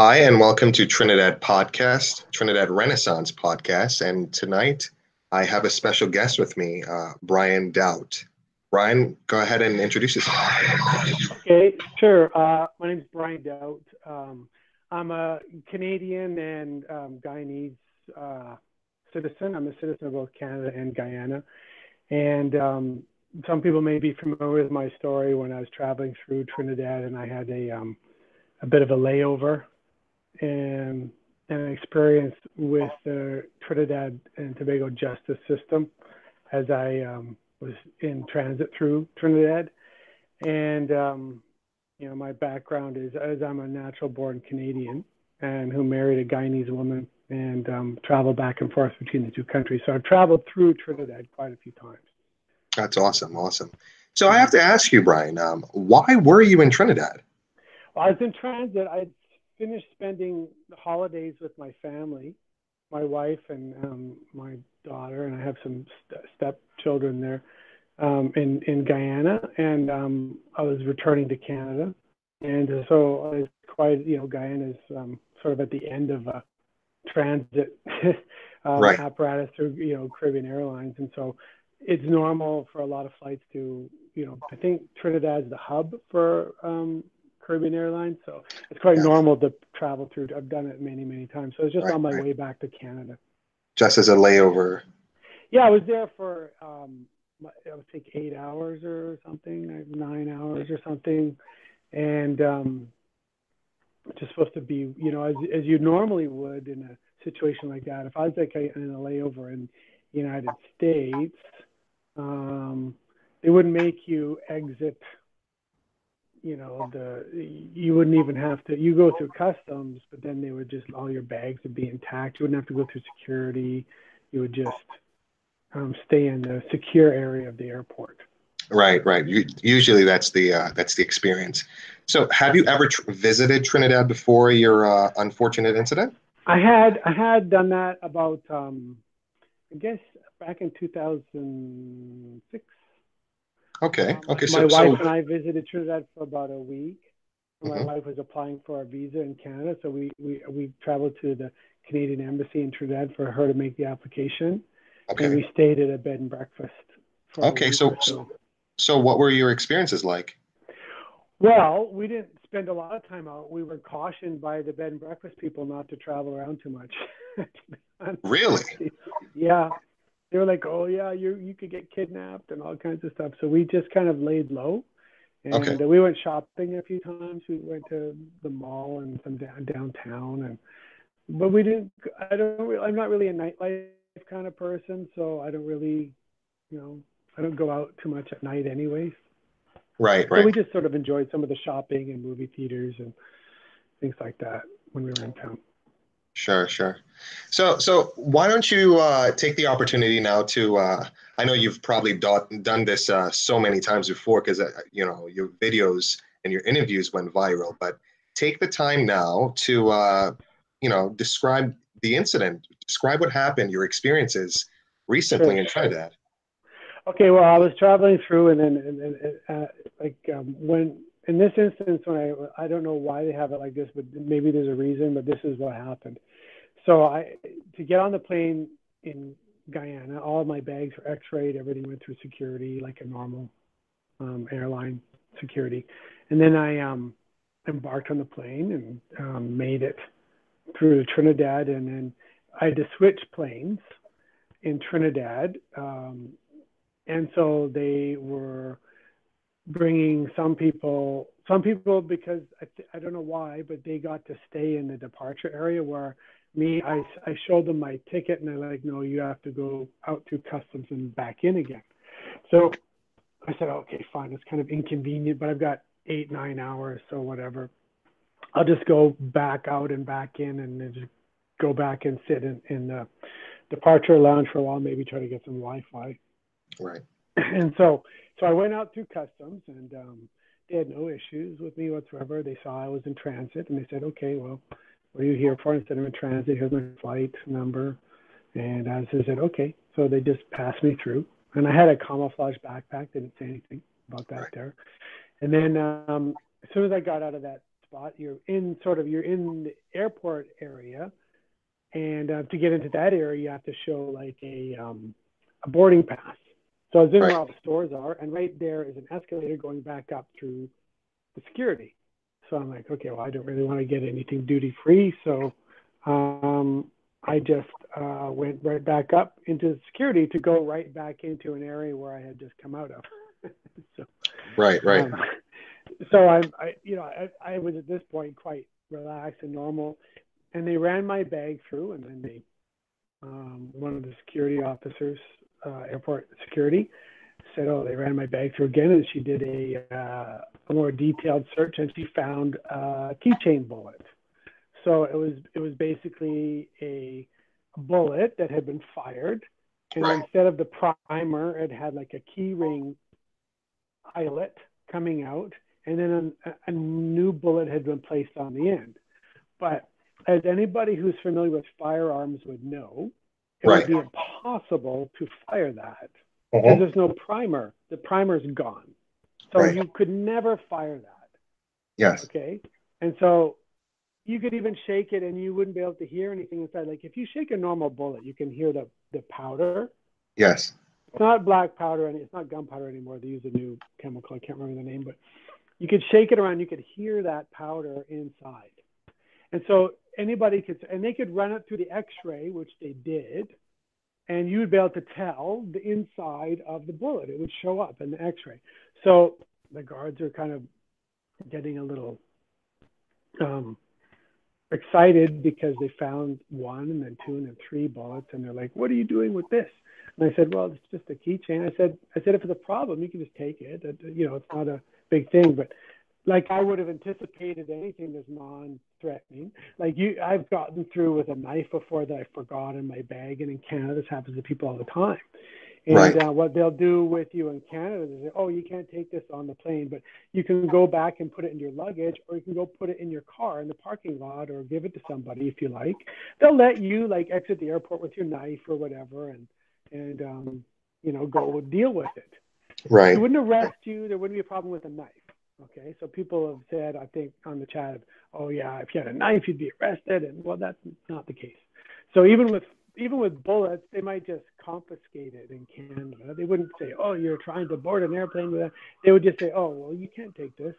Hi, and welcome to Trinidad Podcast, Trinidad Renaissance Podcast. And tonight I have a special guest with me, uh, Brian Doubt. Brian, go ahead and introduce yourself. Okay, sure. Uh, my name is Brian Doubt. Um, I'm a Canadian and um, Guyanese uh, citizen. I'm a citizen of both Canada and Guyana. And um, some people may be familiar with my story when I was traveling through Trinidad and I had a, um, a bit of a layover and an experience with the Trinidad and Tobago justice system as I um, was in transit through Trinidad. And, um, you know, my background is as I'm a natural born Canadian and who married a Guyanese woman and um, traveled back and forth between the two countries. So I've traveled through Trinidad quite a few times. That's awesome. Awesome. So I have to ask you, Brian, um, why were you in Trinidad? Well, I was in transit. I finished spending the holidays with my family, my wife and um, my daughter, and I have some st- stepchildren there um, in in Guyana, and um, I was returning to Canada, and so I was quite, you know, Guyana is um, sort of at the end of a transit um, right. apparatus through, you know, Caribbean Airlines, and so it's normal for a lot of flights to, you know, I think Trinidad is the hub for um, Caribbean Airlines, so it's quite normal to travel through. I've done it many, many times. So it's just right, on my right. way back to Canada. Just as a layover. Yeah, I was there for um, I would take eight hours or something, nine hours or something, and um, just supposed to be, you know, as as you normally would in a situation like that. If I was like in a layover in the United States, um, they wouldn't make you exit you know the you wouldn't even have to you go through customs but then they would just all your bags would be intact. You wouldn't have to go through security. You would just um, stay in the secure area of the airport. Right right. Usually that's the uh, that's the experience. So have you ever tr- visited trinidad before your uh, unfortunate incident? I had i had done that about um, i guess back in 2006 Okay. Um, okay. So my wife so... and I visited Trinidad for about a week. My mm-hmm. wife was applying for a visa in Canada, so we we we traveled to the Canadian embassy in Trinidad for her to make the application. Okay. And we stayed at a bed and breakfast. okay. So, so so what were your experiences like? Well, we didn't spend a lot of time out. We were cautioned by the bed and breakfast people not to travel around too much. really? Yeah they were like, "Oh yeah, you you could get kidnapped and all kinds of stuff." So we just kind of laid low, and okay. we went shopping a few times. We went to the mall and some down, downtown, and but we didn't. I don't. I'm not really a nightlife kind of person, so I don't really, you know, I don't go out too much at night, anyways. Right, right. So we just sort of enjoyed some of the shopping and movie theaters and things like that when we were in town. Sure, sure. So, so why don't you uh, take the opportunity now to? Uh, I know you've probably do- done this uh, so many times before because uh, you know your videos and your interviews went viral. But take the time now to, uh, you know, describe the incident. Describe what happened, your experiences recently sure. in Trinidad. Okay, well, I was traveling through, and then and, and, uh, like um, when in this instance, when I I don't know why they have it like this, but maybe there's a reason. But this is what happened. So I to get on the plane in Guyana, all my bags were X-rayed. Everything went through security like a normal um, airline security, and then I um, embarked on the plane and um, made it through Trinidad, and then I had to switch planes in Trinidad, um, and so they were bringing some people, some people because I, th- I don't know why, but they got to stay in the departure area where me, I, I showed them my ticket and they're like, no, you have to go out through customs and back in again. So I said, okay, fine. It's kind of inconvenient, but I've got eight, nine hours, so whatever. I'll just go back out and back in and then just go back and sit in, in the departure lounge for a while, maybe try to get some Wi-Fi. Right. And so so I went out through customs and um, they had no issues with me whatsoever. They saw I was in transit and they said, okay, well, what are you here for? Instead of in transit, here's my flight number. And I said, okay. So they just passed me through. And I had a camouflage backpack, didn't say anything about that right. there. And then um, as soon as I got out of that spot. You're in sort of you're in the airport area, and uh, to get into that area, you have to show like a um, a boarding pass. So I was in right. where all the stores are, and right there is an escalator going back up through the security. So I'm like, okay, well, I don't really want to get anything duty free, so um, I just uh, went right back up into security to go right back into an area where I had just come out of. so, right, right. Um, so I'm, I, you know, I, I was at this point quite relaxed and normal, and they ran my bag through, and then they, um, one of the security officers, uh, airport security, said, "Oh, they ran my bag through again," and she did a, uh, a more detailed search, and she found a keychain bullet. So it was it was basically a bullet that had been fired, and right. instead of the primer, it had like a key ring eyelet coming out, and then a, a new bullet had been placed on the end. But as anybody who's familiar with firearms would know, it right. would be impossible to fire that uh-huh. because there's no primer. The primer's gone, so right. you could never fire that. Yes. Okay. And so you could even shake it and you wouldn't be able to hear anything inside. Like if you shake a normal bullet, you can hear the, the powder. Yes. It's not black powder and it's not gunpowder anymore. They use a new chemical. I can't remember the name, but you could shake it around. You could hear that powder inside. And so anybody could, and they could run it through the x-ray, which they did. And you would be able to tell the inside of the bullet. It would show up in the x-ray. So the guards are kind of getting a little, um, excited because they found one and then two and then three bullets and they're like what are you doing with this? And i said well it's just a keychain. I said i said if it's a problem you can just take it. You know it's not a big thing. But like i would have anticipated anything that's non-threatening. Like you i've gotten through with a knife before that i forgot in my bag and in canada this happens to people all the time and right. uh, what they'll do with you in Canada is say, oh, you can't take this on the plane, but you can go back and put it in your luggage, or you can go put it in your car in the parking lot, or give it to somebody if you like. They'll let you like exit the airport with your knife or whatever, and and um, you know go deal with it. Right. They wouldn't arrest you. There wouldn't be a problem with a knife. Okay, so people have said, I think on the chat, oh yeah, if you had a knife, you'd be arrested, and well, that's not the case. So even with even with bullets, they might just confiscate it in Canada. They wouldn't say, "Oh, you're trying to board an airplane with that." They would just say, "Oh, well, you can't take this,"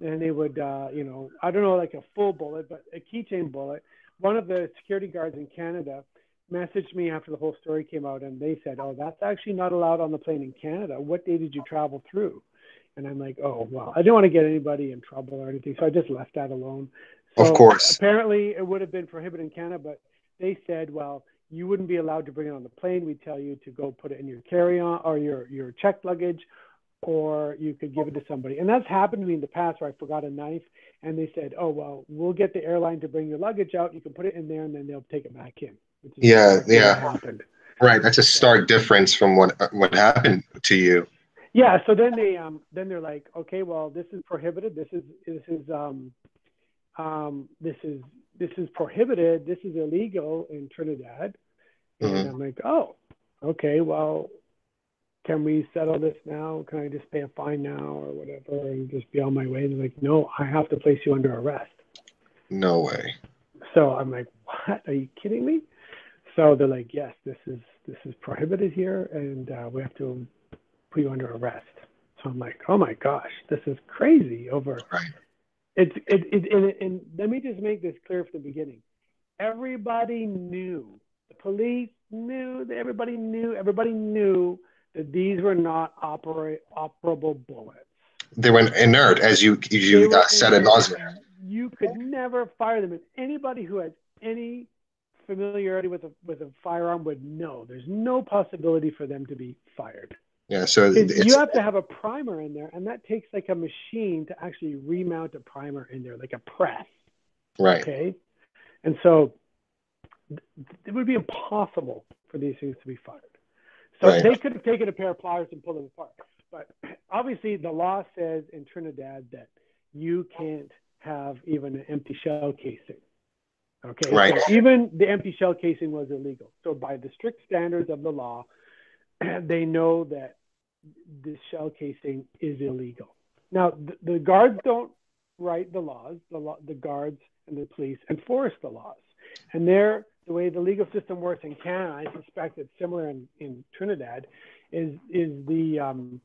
and they would, uh, you know, I don't know, like a full bullet, but a keychain bullet. One of the security guards in Canada messaged me after the whole story came out, and they said, "Oh, that's actually not allowed on the plane in Canada. What day did you travel through?" And I'm like, "Oh, well, I didn't want to get anybody in trouble or anything, so I just left that alone." So of course. Apparently, it would have been prohibited in Canada, but they said, well, you wouldn't be allowed to bring it on the plane. We tell you to go put it in your carry-on or your your checked luggage, or you could give it to somebody. And that's happened to me in the past where I forgot a knife, and they said, "Oh well, we'll get the airline to bring your luggage out. You can put it in there, and then they'll take it back in." Yeah, yeah. Happened. Right. That's a stark difference from what what happened to you. Yeah. So then they um then they're like, okay, well, this is prohibited. This is this is um um this is this is prohibited. This is illegal in Trinidad. Mm-hmm. And I'm like, oh, okay, well, can we settle this now? Can I just pay a fine now or whatever and just be on my way? And they're like, no, I have to place you under arrest. No way. So I'm like, what? Are you kidding me? So they're like, yes, this is this is prohibited here, and uh, we have to put you under arrest. So I'm like, oh my gosh, this is crazy over right it's it, it, and, and let me just make this clear from the beginning. Everybody knew, the police knew, everybody knew, everybody knew that these were not operate, operable bullets. They were inert, as you you uh, said it nauseum. You could never fire them. And anybody who has any familiarity with a with a firearm would know there's no possibility for them to be fired. Yeah, so you have to have a primer in there, and that takes like a machine to actually remount a primer in there, like a press. Right. Okay. And so it would be impossible for these things to be fired. So right. they could have taken a pair of pliers and pulled them apart. But obviously, the law says in Trinidad that you can't have even an empty shell casing. Okay. Right. So even the empty shell casing was illegal. So by the strict standards of the law, they know that this shell casing is illegal. Now, the, guards don't write the laws, the, law, the guards and the police enforce the laws. And there, the way the legal system works in Canada, I suspect it's similar in, in Trinidad, is is the um,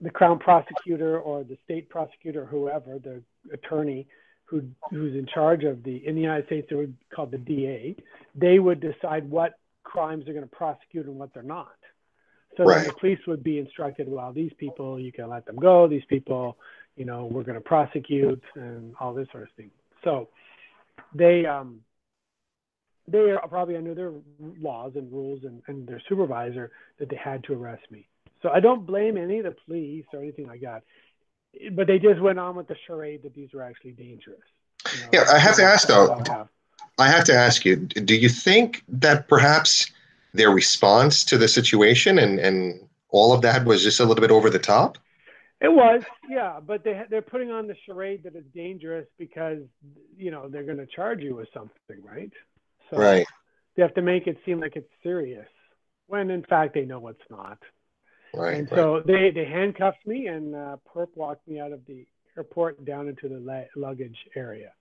the crown prosecutor or the state prosecutor, or whoever, the attorney who who's in charge of the in the United States, they would call the DA. They would decide what crimes they're going to prosecute and what they're not. So right. the police would be instructed, well, these people you can let them go. These people, you know, we're going to prosecute and all this sort of thing. So they um, they are probably under their laws and rules and, and their supervisor that they had to arrest me. So I don't blame any of the police or anything like that. But they just went on with the charade that these were actually dangerous. You know, yeah, I have to ask though. I have to ask you: Do you think that perhaps their response to the situation and and all of that was just a little bit over the top? It was, yeah, but they they're putting on the charade that it's dangerous because you know they're going to charge you with something, right? So right. They have to make it seem like it's serious when in fact they know it's not. Right. And right. so they they handcuffed me and uh, perp walked me out of the airport down into the la- luggage area.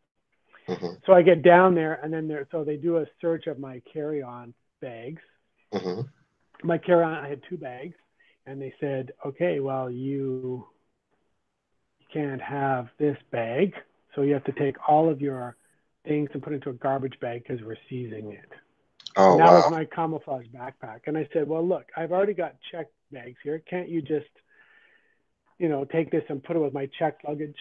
Mm-hmm. So I get down there and then there so they do a search of my carry-on bags. Mm-hmm. My carry-on I had two bags and they said, "Okay, well you can't have this bag, so you have to take all of your things and put into a garbage bag because we're seizing it. Oh, and that wow. was my camouflage backpack. And I said, well, look, I've already got checked bags here. Can't you just, you know, take this and put it with my checked luggage?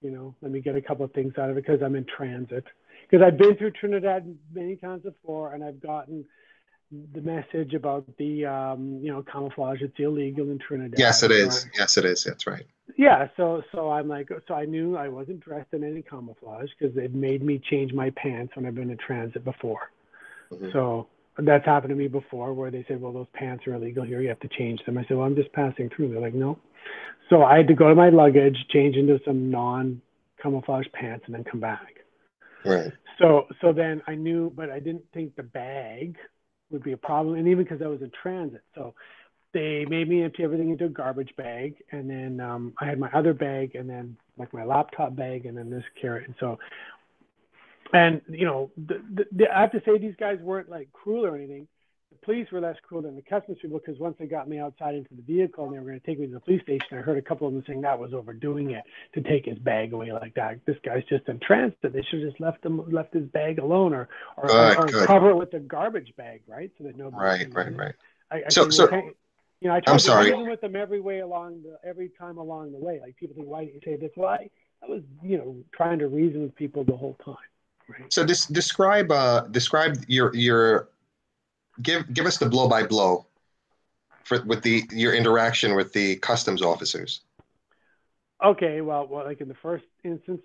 You know, let me get a couple of things out of it because I'm in transit. Because I've been through Trinidad many times before and I've gotten the message about the um, you know camouflage. It's illegal in Trinidad. Yes, it is. Yes, it is. That's right. Yeah. So so I'm like so I knew I wasn't dressed in any camouflage because it made me change my pants when I've been in transit before. Mm-hmm. So that's happened to me before where they said, well, those pants are illegal here. You have to change them. I said, well, I'm just passing through. They're like, no. So I had to go to my luggage, change into some non camouflage pants, and then come back. Right. So so then I knew, but I didn't think the bag would be a problem. And even because I was in transit. So they made me empty everything into a garbage bag. And then um, I had my other bag and then like my laptop bag and then this carrot. And so, and you know, the, the, I have to say these guys weren't like cruel or anything police were less cruel than the customs people because once they got me outside into the vehicle and they were going to take me to the police station, I heard a couple of them saying that was overdoing it to take his bag away like that. This guy's just in transit. They should have just left him left his bag alone or or, or, or cover it with a garbage bag, right? So that nobody. Right, right, right. I, I so, so. You know, I try I'm to sorry. reason with them every way along the every time along the way. Like people think, why did you say this? Well, I, I was, you know, trying to reason with people the whole time. Right? So this describe uh describe your your give give us the blow by blow for with the your interaction with the customs officers. Okay, well, well, like in the first instance,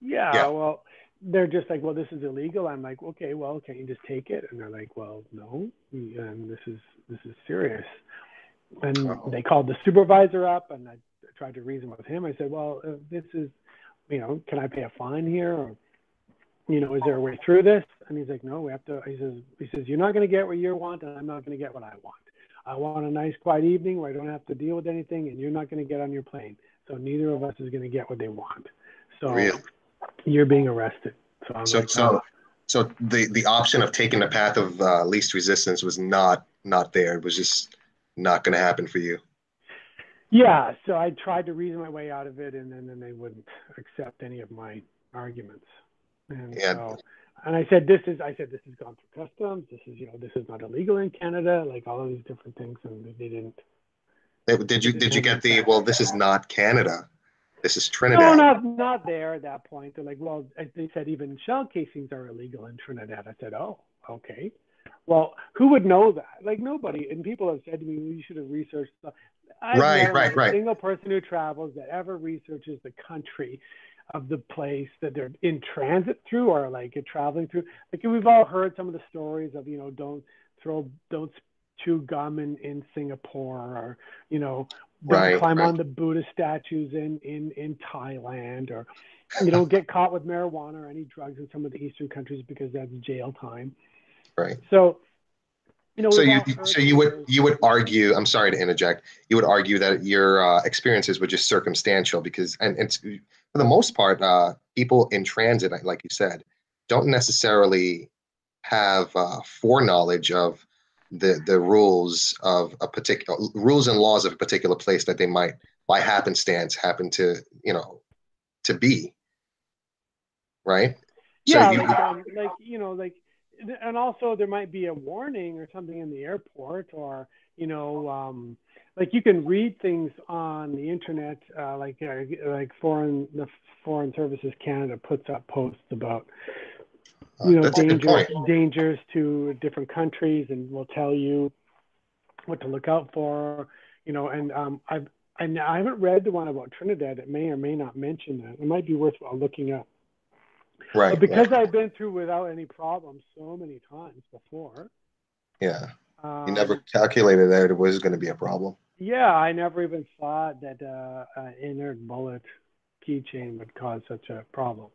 yeah, Yeah. well, they're just like, well, this is illegal. I'm like, okay, well, can't you just take it? And they're like, well, no, we- and this is this is serious. And Oh. they called the supervisor up, and I tried to reason with him. I said, well, uh, this is, you know, can I pay a fine here, or you know, is there a way through this? And he's like, no, we have to. He says, he says, you're not going to get what you want, and I'm not going to get what I want. I want a nice, quiet evening where I don't have to deal with anything, and you're not going to get on your plane. So neither of us is going to get what they want. So Real. you're being arrested. So I'm So like, so oh. so the the option of taking the path of uh, least resistance was not not there. It was just not going to happen for you. yeah. So I tried to reason my way out of it, and then, then they wouldn't accept any of my arguments. And Yeah. so, and I said, this is, I said, this has gone through customs. This is, you know, this is not illegal in Canada. Like all of these different things, and they didn't. Did you did you get the well? This is not Canada. This is Trinidad. No, not not there at that point. They're like, well, they said even shell casings are illegal in Trinidad. I said, oh, okay. Well, who would know that? Like nobody. And people have said to me, well, you should have researched. I've Right, right, right. single person who travels that ever researches the country of the place that they're in transit through or like traveling through. Like we've all heard some of the stories of, you know, don't throw, don't chew gum in, in Singapore or, you know, don't Right, climb right. on the Buddha statues in, in, in Thailand or, you don't get caught with marijuana or any drugs in some of the Eastern countries because that's jail time. Right. So You know, so you so you would you would argue i'm sorry to interject you would argue that your uh, experiences were just circumstantial because and it's for the most part uh, people in transit like you said don't necessarily have uh, foreknowledge of the the rules of a particular rules and laws of a particular place that they might by happenstance happen to you know to be. Right? So yeah, you- like, um, like you know, like, and also there might be a warning or something in the airport, or you know, um, like you can read things on the internet, uh, like uh, like foreign the Foreign Services Canada puts up posts about uh, you know dangers dangers to different countries, and will tell you what to look out for, you know, and um, I've I, I haven't read the one about Trinidad. It may or may not mention that. It might be worthwhile looking up. Right But because I've been through without any problems so many times before, yeah um, you never calculated that it was going to be a problem Yeah, I never even thought that uh, an inert bullet keychain would cause such a problem.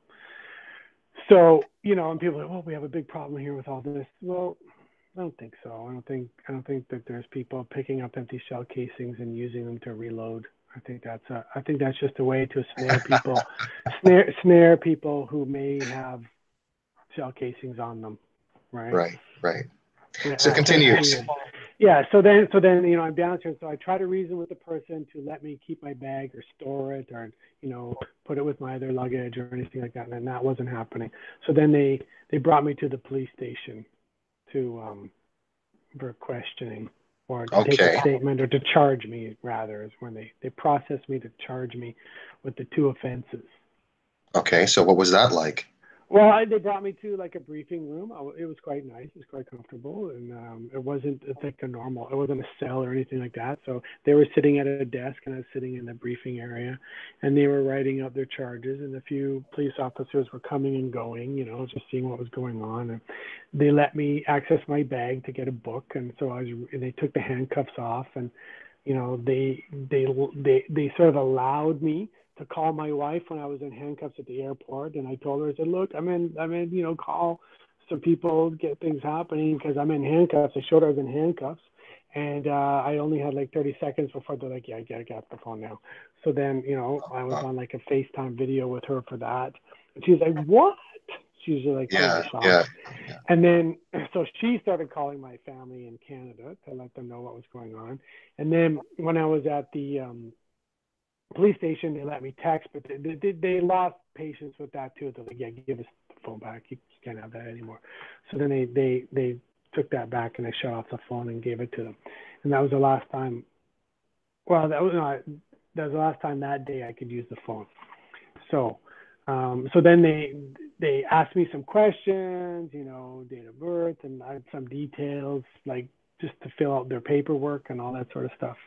So you know, and people are, like, well, we have a big problem here with all this. Well, I don't think so. I don't think I don't think that there's people picking up empty shell casings and using them to reload. I think that's a, I think that's just a way to snare people, snare snare people who may have shell casings on them, right? right right Yeah, So I- continue. Yeah. So then, so then, you know, I'm down here. So I try to reason with the person to let me keep my bag or store it or, you know, put it with my other luggage or anything like that. And then that wasn't happening. So then they, they brought me to the police station to, um, for questioning or to take Okay. a statement or to charge me rather is when they, they processed me to charge me with the two offenses. okay so what was that like Well, I, they brought me to like a briefing room. I, it was quite nice. It was quite comfortable, and um, it wasn't like a normal. It wasn't a cell or anything like that. So they were sitting at a desk, and I was sitting in the briefing area, and they were writing up their charges. And a few police officers were coming and going, you know, just seeing what was going on. And they let me access my bag to get a book, and so I was. And they took the handcuffs off, and you know, they they they they sort of allowed me to call my wife when I was in handcuffs at the airport, and I told her, I said, "Look, I'm in, I'm in, you know, call some people, get things happening because I'm in handcuffs." I showed her I was in handcuffs, and uh, I only had like 30 seconds before they're like, "Yeah, I gotta get off the phone now." So then, you know, I was on like a FaceTime video with her for that, and she's like, "What?" She's like, yeah shocked. yeah And then, so she started calling my family in Canada to let them know what was going on. And then when I was at the um, police station, they let me text, but they, they, they lost patience with that too. They're like, yeah, give us the phone back. You, can't have that anymore. So then they, they, they took that back and I shut off the phone and gave it to them. And that was the last time. Well, that was not, that was the last time that day I could use the phone. So, um, so then they they asked me some questions, you know, date of birth, and some details like just to fill out their paperwork and all that sort of stuff,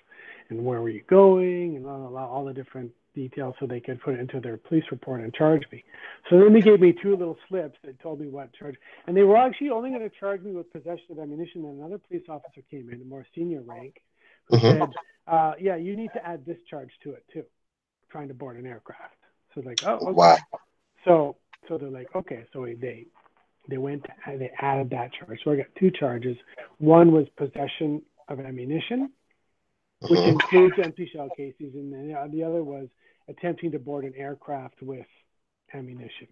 and where were you going, and all, all the different details, so they could put it into their police report and charge me. So then they gave me two little slips that told me what charge, and they were actually only going to charge me with possession of ammunition. And another police officer came in, a more senior rank, who Mhm. said, uh, "Yeah, you need to add this charge to it too, trying to board an aircraft." So like, oh, okay. wow So so they're like, okay, so they they went and they added that charge. So I got two charges. One was possession of ammunition, which Mhm. includes empty shell casings, and then the- the other was attempting to board an aircraft with ammunition.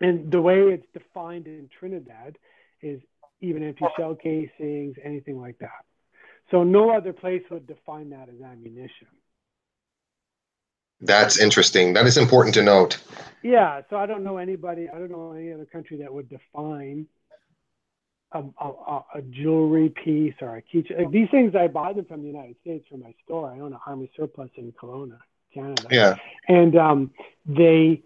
And the way it's defined in Trinidad is even empty shell casings, anything like that. So no other place would define that as ammunition. That's interesting. That is important to note. Yeah, so I don't know anybody. I don't know any other country that would define a, a, a jewelry piece or a keychain. Like these things, I buy them from the United States from my store. I own an Army surplus in Kelowna, Canada. Yeah. And um, they,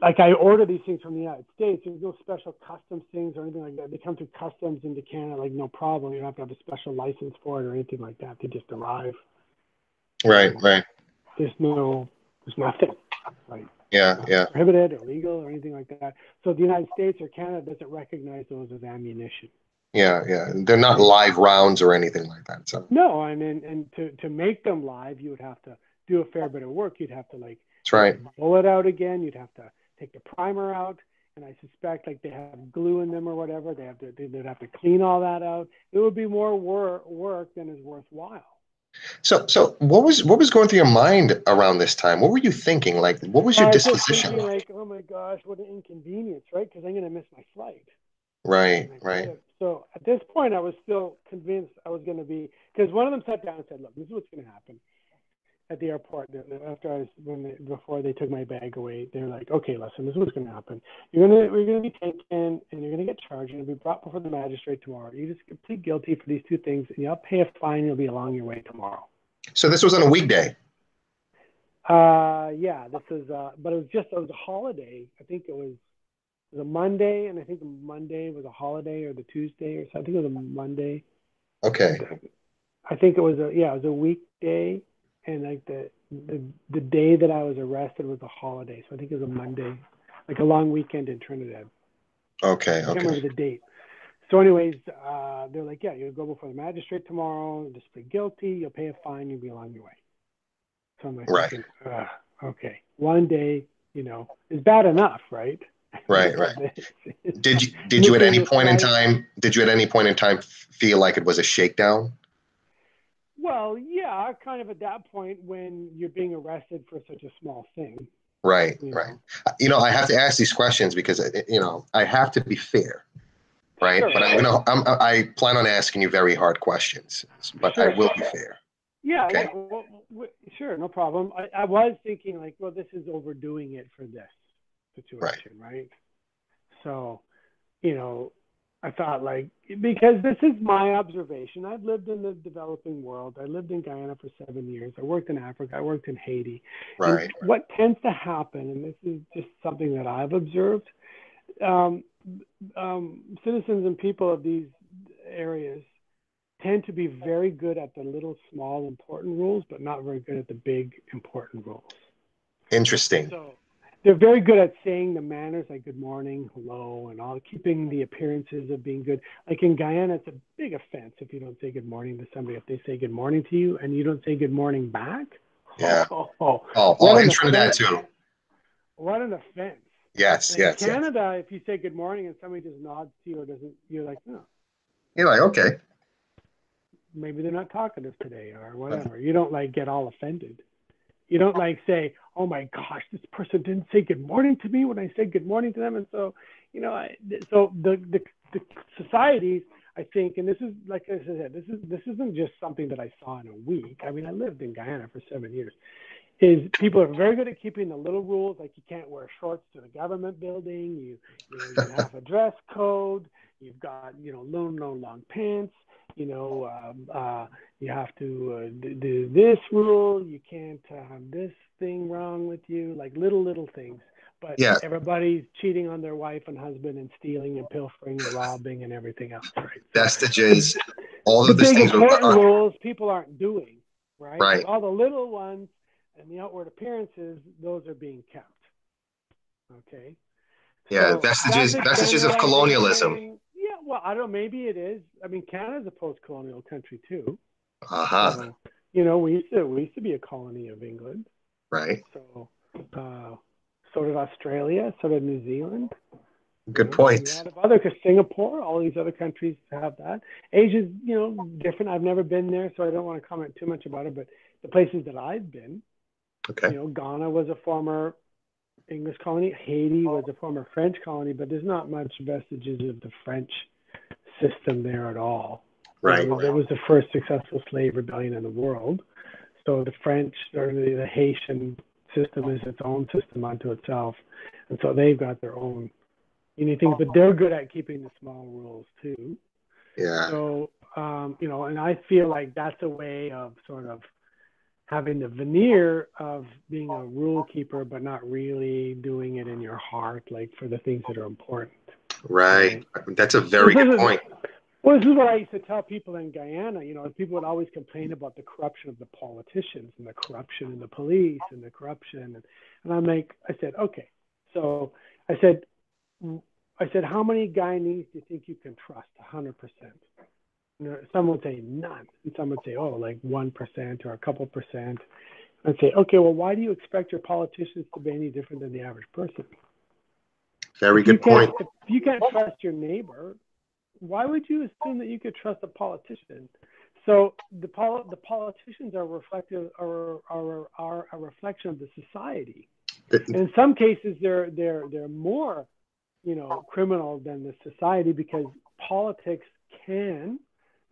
like, I order these things from the United States. There's no special customs things or anything like that. They come through customs into Canada, like no problem. You don't have to have a special license for it or anything like that. They just arrive. Right. Right. There's no, there's nothing. Like Yeah. Uh, yeah. prohibited or illegal or anything like that. So the United States or Canada doesn't recognize those as ammunition. Yeah. Yeah. They're not live rounds or anything like that. So No, and and, and to, to make them live, you would have to do a fair bit of work. You'd have to like that's right. pull it out again. You'd have to take the primer out, and I suspect like they have glue in them or whatever. They have to they'd have to clean all that out. It would be more work work than is worthwhile. So, so what was what was going through your mind around this time? What were you thinking? Like, what was your I disposition? thinking, like, oh my gosh, what an inconvenience, right? Because I'm going to miss my flight. Right, right. could've- So at this point, I was still convinced I was going to be because one of them sat down and said, "Look, this is what's going to happen." At the airport, after I was when they, before they took my bag away, they were like, "Okay, listen, this is what's going to happen. You're gonna we're going to be taken and you're going to get charged. You're be brought before the magistrate tomorrow. You just plead guilty for these two things, and you'll pay a fine. You'll be along your way tomorrow." So this was on a weekday. Uh, yeah, this is, uh, but it was just, it was a holiday. I think it was, it was a Monday, and I think Monday was a holiday or the Tuesday or something. I think it was a Monday. Okay. I think it was a, yeah, it was a weekday, and like the, the, the day that I was arrested was a holiday. So I think it was a Monday, like a long weekend in Trinidad. Okay. I can't Okay. remember the date. So, anyways, uh, they're like, yeah, you'll go before the magistrate tomorrow, just plead guilty, you'll pay a fine, you'll be along your way. So I'm like, Right. thinking, okay, one day, you know, is bad enough, right? Right, right. Did you did you at any point in time did you at any point in time feel like it was a shakedown? Well, yeah, kind of at that point when you're being arrested for such a small thing. Right, you right. know. You know, I have to ask these questions because uh, you know I have to be fair, right? Sure. But I'm gonna I'm, I plan on asking you very hard questions, but I Sure. will be fair. Yeah, Okay. well, well, sure, no problem. I, I was thinking like, well, this is overdoing it for this situation, right? So, you know, I thought like because this is my observation. I've lived in the developing world. I lived in Guyana for seven years. I worked in Africa. I worked in Haiti. And Right. what tends to happen, and this is just something that I've observed, um, um, citizens and people of these areas tend to be very good at the little, small, important rules, but not very good at the big, important rules. Interesting. So they're very good at saying the manners like good morning, hello, and all, keeping the appearances of being good. Like in Guyana, it's a big offense if you don't say good morning to somebody. If they say good morning to you and you don't say good morning back, Yeah. oh, Oh, oh an in Trinidad too. what an offense. Yes, And yes, in yes. Canada, if you say good morning and somebody just nods to you or doesn't, you're like, no, You're like, okay. maybe they're not talkative today or whatever. You don't like get all offended. You don't like say, oh my gosh, this person didn't say good morning to me when I said good morning to them. And so, you know, I, so the, the, the societies, I think, and this is, like I said, this is, this isn't just something that I saw in a week. I mean, I lived in Guyana for seven years. Is people are very good at keeping the little rules, like you can't wear shorts to the government building. You, you, know, you have a dress code. You've got, you know, no, no long pants. You know, um, uh, you have to uh, d- do this rule. You can't have this thing wrong with you. Like little, little things. But Yeah. everybody's cheating on their wife and husband and stealing and pilfering and robbing and everything else, right? Vestiges, all the of these big things. Are, important are- rules people aren't doing, right? Right. All the little ones and the outward appearances, those are being kept. Okay. yeah, So vestiges vestiges of colonialism. generalization. Yeah, well, I don't. Maybe it is. I mean, Canada's a post-colonial country too. Uh huh. So, you know, we used to we used to be a colony of England. Right. So, uh, so did Australia. So did New Zealand. Good point. A lot of other, because Singapore, all these other countries have that. Asia's, you know, different. I've never been there, so I don't want to comment too much about it. But the places that I've been, Okay. you know, Ghana was a former English colony. Haiti was a former French colony, but there's not much vestiges of the French system there at all. Right. Was, it was the first successful slave rebellion in the world. So the French or the, the Haitian system is its own system unto itself, and so they've got their own unique things. But they're good at keeping the small rules too. Yeah. So um, you know, and I feel like that's a way of sort of having the veneer of being a rule keeper, but not really doing it in your heart, like for the things that are important. Right. That's a very good is- point. Well, this is what I used to tell people in Guyana. You know, people would always complain about the corruption of the politicians and the corruption in the police and the corruption. And, and I'm like, I said, okay. So I said, I said, how many Guyanese do you think you can trust? 100%. You know, some would say none. And some would say, oh, like 1% or a couple percent. I'd say, okay, well, why do you expect your politicians to be any different than the average person? Very good point. If you can't trust your neighbor, why would you assume that you could trust a politician? So the pol- the politicians are reflective are, are, are a reflection of the society. Mm-hmm. in some cases, they're they're they're more, you know, criminal than the society because politics can,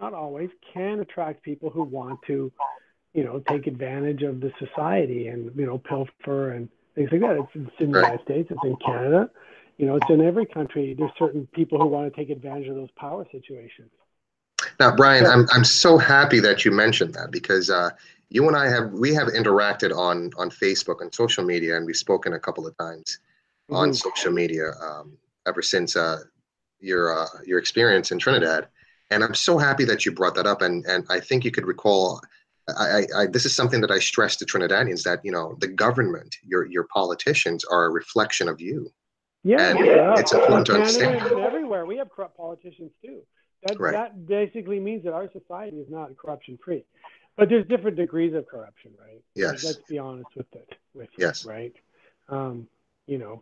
not always, can attract people who want to, you know, take advantage of the society and you know pilfer and things like that. It's, it's in the United States, it's in Canada, you know, it's in every country. There's certain people who want to take advantage of those power situations. Now, Brian, I'm I'm so happy that you mentioned that because uh, you and I have we have interacted on on Facebook and social media, and we've spoken a couple of times mm-hmm. on social media um, ever since uh, your uh, your experience in Trinidad. And I'm so happy that you brought that up, and and I think you could recall. I, I, this is something that I stress to Trinidadians that you know the government, your your politicians are a reflection of you. Yeah, and yeah. it's important to understand. Everywhere we have corrupt politicians too. That, right. that basically means that our society is not corruption free. But there's different degrees of corruption, right? Yes. Let's be honest with it. With yes. You, right. Um, you know,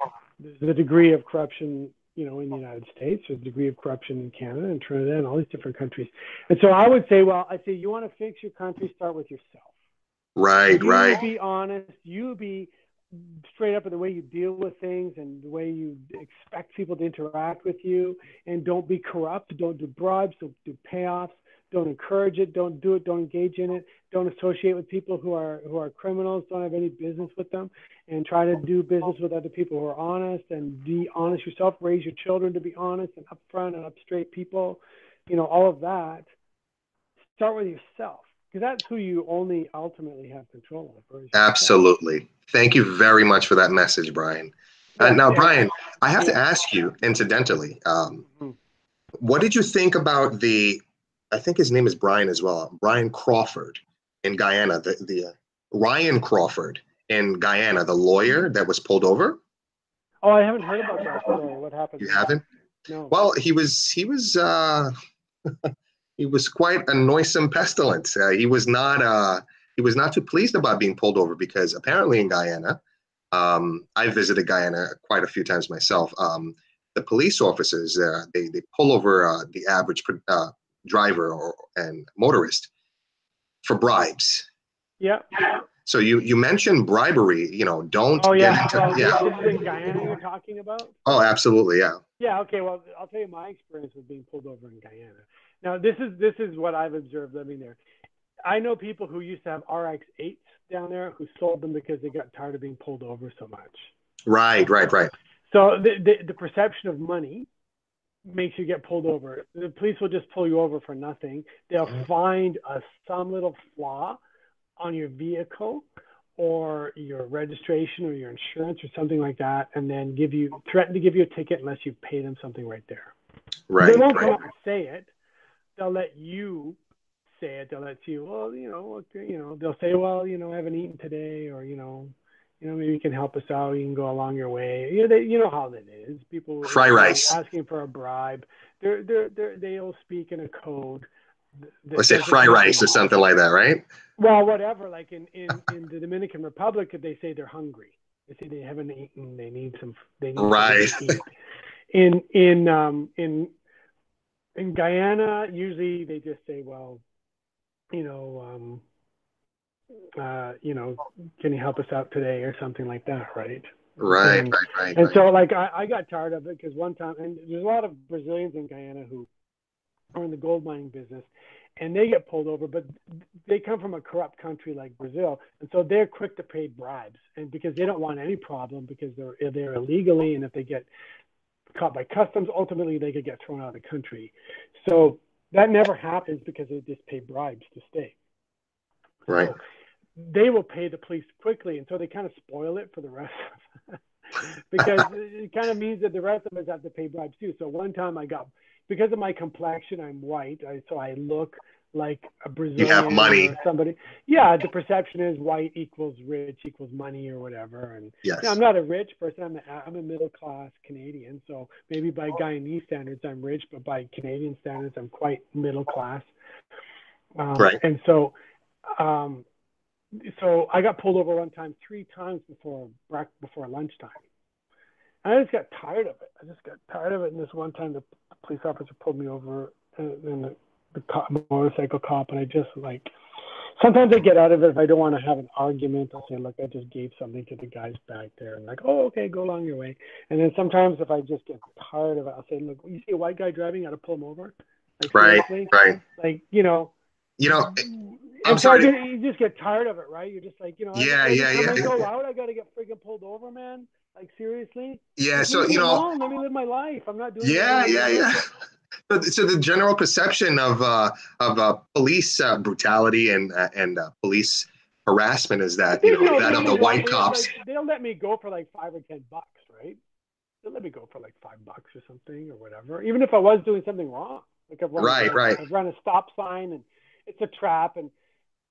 the degree of corruption, you know, in the United States, there's a degree of corruption in Canada and Trinidad and all these different countries. And so I would say, well, I say you want to fix your country, start with yourself. Right, you right. Be honest. You be straight up in the way you deal with things and the way you expect people to interact with you. And don't be corrupt. Don't do bribes. Don't do payoffs. Don't encourage it. Don't do it. Don't engage in it. Don't associate with people who are who are criminals. Don't have any business with them. And try to do business with other people who are honest and be honest yourself. Raise your children to be honest and upfront and up straight people. You know all of that. Start with yourself because that's who you only ultimately have control of. Absolutely. Thank you very much for that message, Brian. Uh, now, Brian, I have to ask you, incidentally, um, mm-hmm. what did you think about the? I think his name is Brian as well. Brian Crawford in Guyana, the the uh, Ryan Crawford in Guyana, the lawyer that was pulled over. Oh, I haven't heard about that. What happened? You haven't? No. Well, he was he was uh, he was quite a noisome pestilence. Uh, he was not uh, he was not too pleased about being pulled over because apparently in Guyana, um, I visited Guyana quite a few times myself. Um, the police officers uh, they they pull over uh, the average uh, driver or, and motorist for bribes. Yeah. So you you mentioned bribery. You know, don't oh, yeah. get into yeah. In Guyana you're talking about. Oh, absolutely, yeah. Yeah. Okay. Well, I'll tell you my experience with being pulled over in Guyana. Now, this is this is what I've observed living there. I know people who used to have RX-8s down there who sold them because they got tired of being pulled over so much. Right, right, right. So the, the, the perception of money makes you get pulled over. The police will just pull you over for nothing. They'll mm-hmm. find a, some little flaw on your vehicle or your registration or your insurance or something like that, and then give you threaten to give you a ticket unless you pay them something right there. Right. They won't right. come up and say it, they'll let you say it. They'll let you, well, you know, okay, you know, they'll say, well, you know, I haven't eaten today, or you know, you know, maybe you can help us out. You can go along your way. You know, they, you know how that is. People fry rice asking for a bribe. They're, they're, they're, they'll speak in a code. Or say fry rice or something like that, right? Well, whatever. Like in, in, in the Dominican Republic, they say they're hungry. They say they haven't eaten. They need some. They need right. In in um in in Guyana, usually they just say, well, you know, um, uh, you know, can you help us out today or something like that, right? Right, and, right, right. And right. so, like, I, I got tired of it because one time, and there's a lot of Brazilians in Guyana who are in the gold mining business, and they get pulled over, but they come from a corrupt country like Brazil, and so they're quick to pay bribes, and because they don't want any problem because they're they're illegally, and if they get caught by customs, ultimately they could get thrown out of the country. So that never happens because they just pay bribes to stay. Right. So they will pay the police quickly, and so they kind of spoil it for the rest. because it kind of means that the rest of us have to pay bribes too. So one time I got because of my complexion, I'm white, I, so I look like a Brazilian you have money. somebody. Yeah, the perception is white equals rich equals money or whatever. And yes. know, I'm not a rich person. I'm a, I'm a middle class Canadian. So maybe by Guyanese standards, I'm rich, but by Canadian standards, I'm quite middle class. Um, right. And so, um, so I got pulled over one time, three times before before lunchtime. I just got tired of it. I just got tired of it. And this one time, the police officer pulled me over and. the, the cop, motorcycle cop, and I just like. Sometimes I get out of it if I don't want to have an argument. I'll say, "Look, I just gave something to the guys back there," and like, "Oh, okay, go along your way." And then sometimes if I just get tired of it, I'll say, "Look, you see a white guy driving, you got to pull him over." Like, right, seriously? right. Like you know. You know. I'm sorry. So you just get tired of it, right? You're just like, you know, yeah, I, yeah, yeah. I go out, I got to get freaking pulled over, man. Like seriously? Yeah. Like, so you know, alone. let me live my life. I'm not doing. Yeah, yeah, yeah. So, so the general perception of uh, of uh, police uh, brutality and uh, and uh, police harassment is that you know that of the white cops. Like, they'll let me go for like five or ten bucks, right? They'll let me go for like five bucks or something or whatever, even if I was doing something wrong. Like I've run, right, right. I've run a stop sign and it's a trap and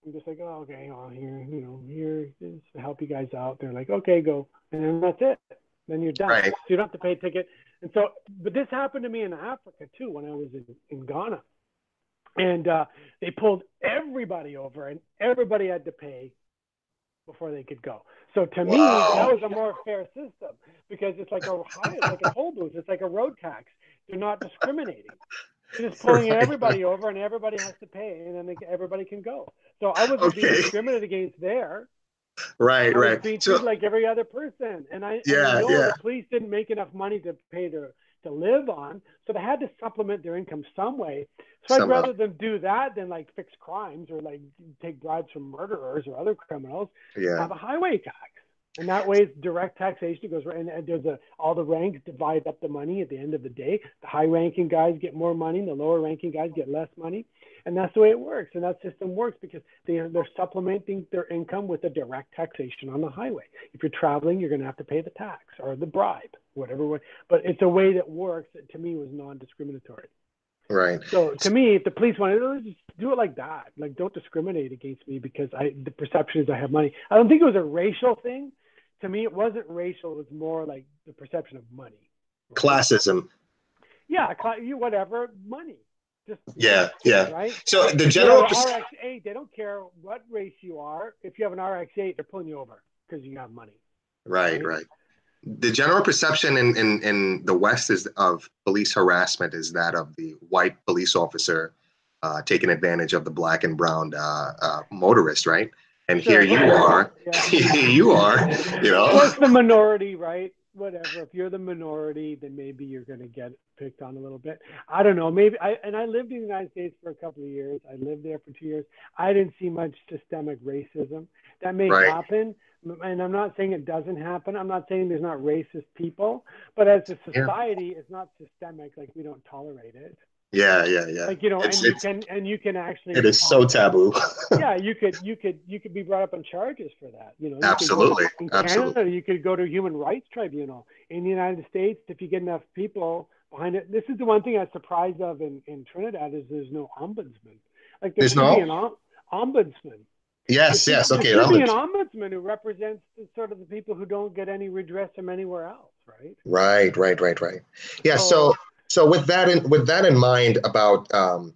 I'm just like, oh, okay, well, here, you know, here is to help you guys out. They're like, okay, go, and then that's it. Then you're done. Right. So you don't have to pay a ticket. And so, but this happened to me in Africa too when I was in, in Ghana, and uh, they pulled everybody over, and everybody had to pay before they could go. So to me, that was a more fair system because it's like a it's like a toll booth. It's like a road tax. They're not discriminating. They're just pulling right. everybody over, and everybody has to pay, and then they, everybody can go. So I wasn't okay. being discriminated against there. Right, right. Being so, like every other person, and I, yeah, and I yeah. the police didn't make enough money to pay their to live on, so they had to supplement their income some way. So I'd rather them do that than like fix crimes or like take bribes from murderers or other criminals. Yeah. Have a highway tax. And that way, it's direct taxation. Goes right, and, and there's a all the ranks divide up the money at the end of the day. The high-ranking guys get more money, the lower-ranking guys get less money, and that's the way it works. And that system works because they are, they're supplementing their income with a direct taxation on the highway. If you're traveling, you're going to have to pay the tax or the bribe, whatever way. But it's a way that works that to me was non-discriminatory. Right. So to me, if the police wanted to just do it like that, like don't discriminate against me because I the perception is I have money. I don't think it was a racial thing to me, it wasn't racial. It was more like the perception of money. Classism. Yeah, cl- you whatever money. Just yeah, yeah. Right. So the general RX-8, they don't care what race you are. If you have an RX-8, they're pulling you over because you have money. Right, right. right. The general perception in, in, in the West is of police harassment is that of the white police officer uh, taking advantage of the black and brown uh, uh, motorist, right? and sure, here you are yeah. you are you know What's the minority right whatever. If you're the minority then maybe you're going to get picked on a little bit. I don't know. Maybe i and i lived in the united states for a couple of years. I lived there for two years. I didn't see much systemic racism. That may right. happen and i'm not saying it doesn't happen. I'm not saying there's not racist people but as a society yeah. it's not systemic like we don't tolerate it yeah, yeah, yeah. Like you know, it's, and you can and you can actually. It is so taboo. yeah, you could you could you could be brought up on charges for that. You know, you absolutely. in absolutely. Canada, you could go to a human rights tribunal. In the United States, if you get enough people behind it, this is the one thing I'm surprised of in, in Trinidad is there's no ombudsman. Like there there's no an om- ombudsman. Yes, yes, okay. There should be an ombudsman who represents sort of the people who don't get any redress from anywhere else, right? Right, right, right, right. Yeah. So, so so with that in with that in mind about um,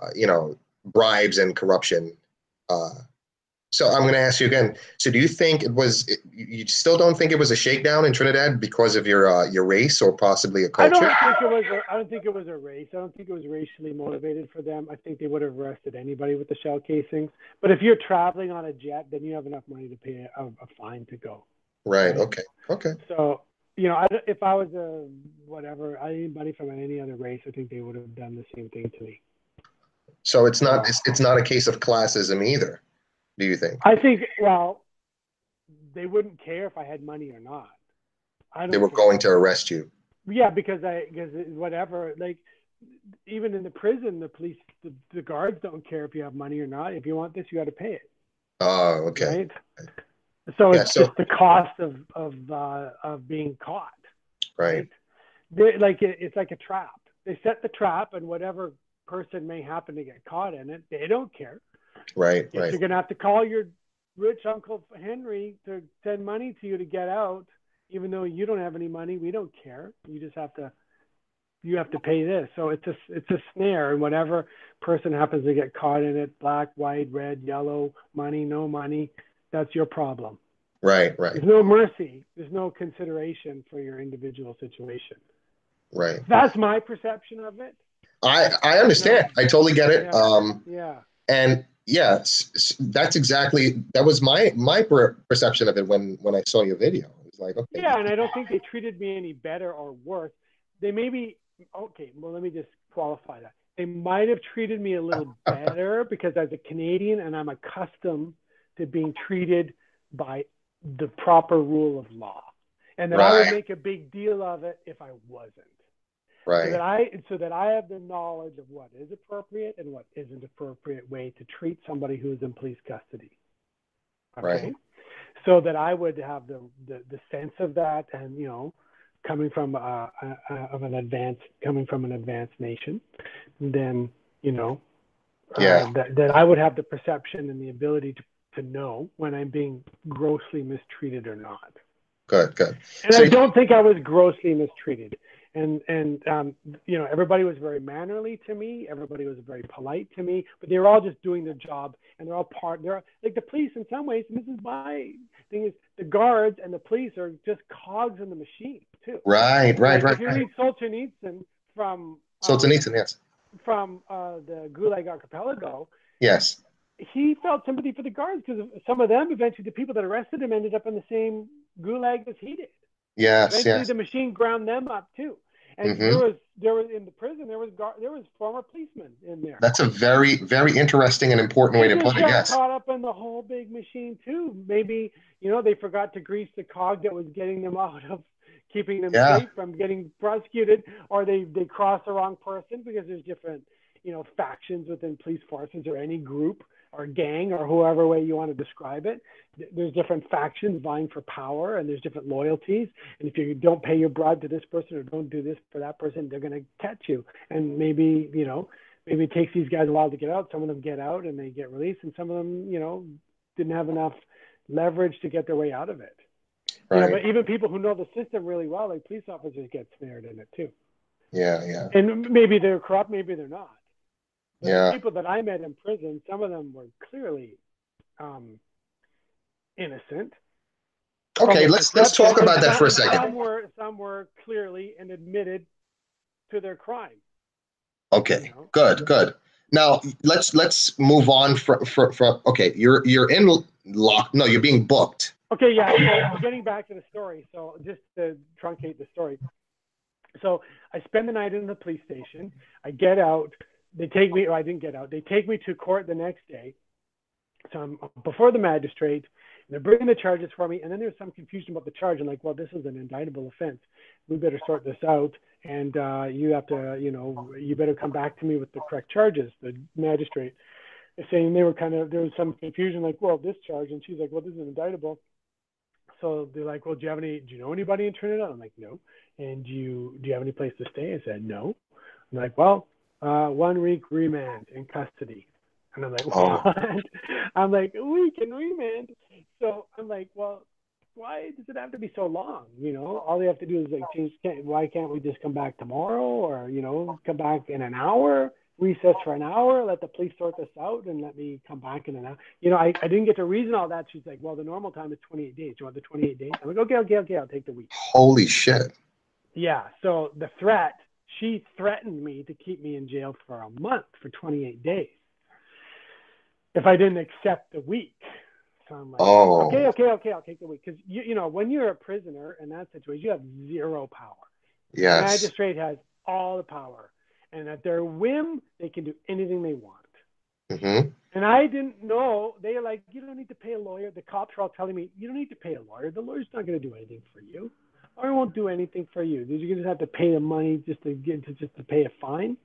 uh, you know bribes and corruption. Uh, so I'm going to ask you again. So do you think it was? You still don't think it was a shakedown in Trinidad because of your uh, your race or possibly a culture? I don't think it was. A, I don't think it was a race. I don't think it was racially motivated for them. I think they would have arrested anybody with the shell casings. But if you're traveling on a jet, then you have enough money to pay a, a fine to go. Right. Okay. Okay. So you know, I, if I was a whatever, anybody from any other race, I think they would have done the same thing to me. So it's not it's, it's not a case of classism either. Do you think? I think well, they wouldn't care if I had money or not. I they were going to arrest you. Yeah, because I because whatever like even in the prison, the police the, the guards don't care if you have money or not. If you want this, you got to pay it. Oh, okay. Right? So it's yeah, so, just the cost of of uh, of being caught. Right. right? like it, it's like a trap. They set the trap, and whatever person may happen to get caught in it, they don't care. Right. If right. You're gonna have to call your rich uncle Henry to send money to you to get out, even though you don't have any money. We don't care. You just have to you have to pay this. So it's a it's a snare, and whatever person happens to get caught in it, black, white, red, yellow, money, no money, that's your problem. Right, right. There's no mercy. There's no consideration for your individual situation. Right. That's my perception of it. I I understand. I totally get it. Yeah. Um, Yeah. and yeah, s- s- that's exactly that was my my per- perception of it when when I saw your video. It was like, okay, Yeah, and I don't think they treated me any better or worse. They maybe okay. Well, let me just qualify that. They might have treated me a little better because as a Canadian and I'm accustomed to being treated by the proper rule of law, and that I would make a big deal of it if I wasn't. Right. so right, that I so that I have the knowledge of what is appropriate and what isn't appropriate way to treat somebody who's in police custody. Right. So that I would have the, the the sense of that, and you know, coming from uh, uh, uh, of an advanced coming from an advanced nation, then you know, uh, Yeah. that that I would have the perception and the ability to to know when I'm being grossly mistreated or not. good, good. And So- I don't think I was grossly mistreated. And and um, you know, everybody was very mannerly to me. Everybody was very polite to me. But they were all just doing their job, and they're all part. They're like the police in some ways. And this is my thing is the guards and the police are just cogs in the machine too. Right, right, Like, right, If you right. read Solzhenitsyn from um, Ethan, yes, from uh, the Gulag Archipelago, yes, he felt sympathy for the guards because some of them eventually the people that arrested him ended up in the same gulag as he did. yes, Eventually, yes. the machine ground them up too. And Mhm. there was there was in the prison there was guard, there was former policemen in there. That's a very, very interesting and important way to put it. Yes, caught up in the whole big machine too. Maybe you know they forgot to grease the cog that was getting them out of keeping them Yeah. safe from getting prosecuted, or they they crossed the wrong person because there's different you know factions within police forces or any group or gang or whoever way you want to describe it. There's different factions vying for power, and there's different loyalties. And if you don't pay your bribe to this person or don't do this for that person, they're going to catch you. And maybe you know maybe it takes these guys a while to get out. Some of them get out and they get released, and some of them, you know, didn't have enough leverage to get their way out of it. You know, right. but even people who know the system really well, like police officers, get snared in it too. Yeah, yeah, And maybe they're corrupt, maybe they're not. But the Yeah. people that I met in prison, some of them were clearly um, innocent. Okay, let's let's talk about and that for a second. Some were some were clearly and admitted to their crime. Okay, good, good. Now let's let's move on from from, from okay. You're you're in lock. No, you're being booked. Okay, yeah. So getting back to the story, so just to truncate the story. So I spend the night in the police station. I get out. They take me, or I didn't get out. They take me to court the next day. So I'm before the magistrate, and they're bringing the charges for me. And then there's some confusion about the charge. I'm like, well, this is an indictable offense. We better sort this out. And uh, you have to, you know, you better come back to me with the correct charges. The magistrate is saying they were kind of there was some confusion, like, well, this charge, and she's like, well, this is indictable. So they're like, well, do you have any? Do you know anybody in Trinidad? I'm like, no. And do you do you have any place to stay? I said, no. I'm like, well, uh, one week remand in custody. And I'm like, Oh. I'm like, a week in remand. So I'm like, well, why does it have to be so long? You know, all they have to do is like change. Can't, why can't we just come back tomorrow, or you know, come back in an hour, recess for an hour, let the police sort this out, and let me come back in an hour. You know, I, I didn't get to reason all that. She's like, well, the normal time is 28 days. You want the 28 days? I'm like, okay, okay, okay, I'll take the week. Holy shit! Yeah. So the threat, she threatened me to keep me in jail for a month for 28 days if I didn't accept the week. So I'm like, Oh. okay, okay, okay, I'll take the week. Because, you, you know, when you're a prisoner in that situation, you have zero power. The Yes. magistrate has all the power. And at their whim, they can do anything they want. Mm-hmm. And I didn't know. They're like, you don't need to pay a lawyer. The cops are all telling me, you don't need to pay a lawyer. The lawyer's not going to do anything for you. Lawyer won't do anything for you. You're just have to pay the money just to get to just to pay a fine.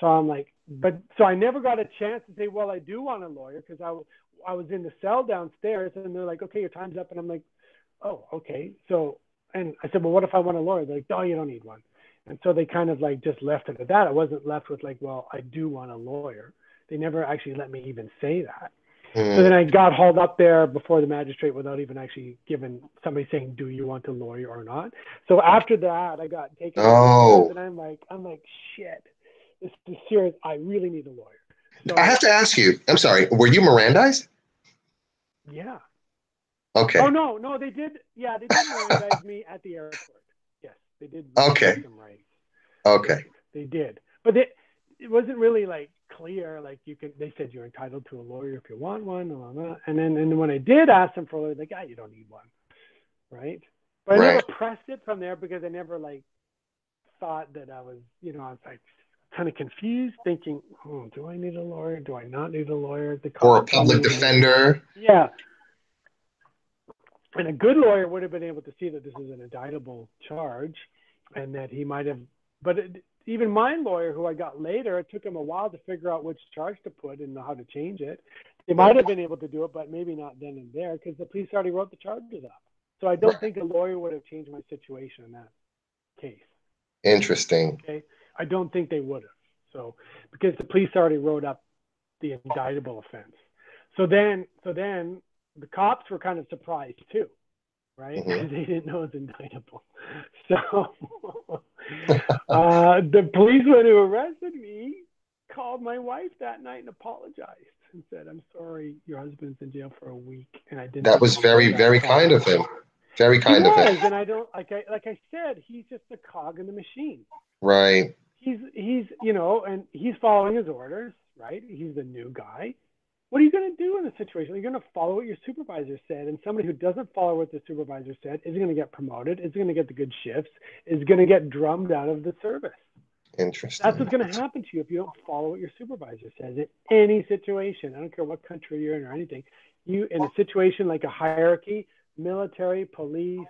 So I'm like, but so I never got a chance to say, well, I do want a lawyer because I, I was in the cell downstairs and they're like, okay, your time's up. And I'm like, oh, okay. So, and I said, well, what if I want a lawyer? They're like, oh, you don't need one. And so they kind of like just left it at that. I wasn't left with like, well, I do want a lawyer. They never actually let me even say that. So Mm. then I got hauled up there before the magistrate without even actually giving somebody saying, "Do you want a lawyer or not?" So after that, I got taken. Oh. And I'm like, I'm like, shit, this is serious. I really need a lawyer. So I have to ask you. I'm sorry. Were you Mirandized? yeah, Okay. Oh no, no, they did. Yeah, they did Mirandize me at the airport. Yes, they did. Okay. Okay. They did, but they, it wasn't really like clear. Like you can, they said you're entitled to a lawyer if you want one, blah, blah, and then and when I did ask them for a lawyer, like, ah, you don't need one, right? But I Right. never pressed it from there because I never like thought that I was, you know, I was like kind of confused, thinking, oh, do I need a lawyer? Do I not need a lawyer? The Or a public defender. Yeah. And a good lawyer would have been able to see that this is an indictable charge and that he might have, but it, even my lawyer, who I got later, it took him a while to figure out which charge to put and how to change it. They might have been able to do it, but maybe not then and there because the police already wrote the charges up. So I don't think a lawyer would have changed my situation in that case. Interesting. Okay. I don't think they would have. So because the police already wrote up the indictable offense. So then so then the cops were kind of surprised too, right? Mhm. they didn't know it was indictable. So uh, the policeman who arrested me called my wife that night and apologized and said, "I'm sorry, your husband's in jail for a week, and I didn't." That was very, very kind of him. Very kind he of was, him. and I don't like I like I said, he's just a cog in the machine Right. he's he's you know and he's following his orders right he's the new guy what are you going to do in a situation? You're going to follow what your supervisor said and somebody who doesn't follow what the supervisor said is going to get promoted is going to get the good shifts is going to get drummed out of the service. Interesting. that's what's going to happen to you if you don't follow what your supervisor says in any situation. I don't care what country you're in or anything. You in a situation like a hierarchy military police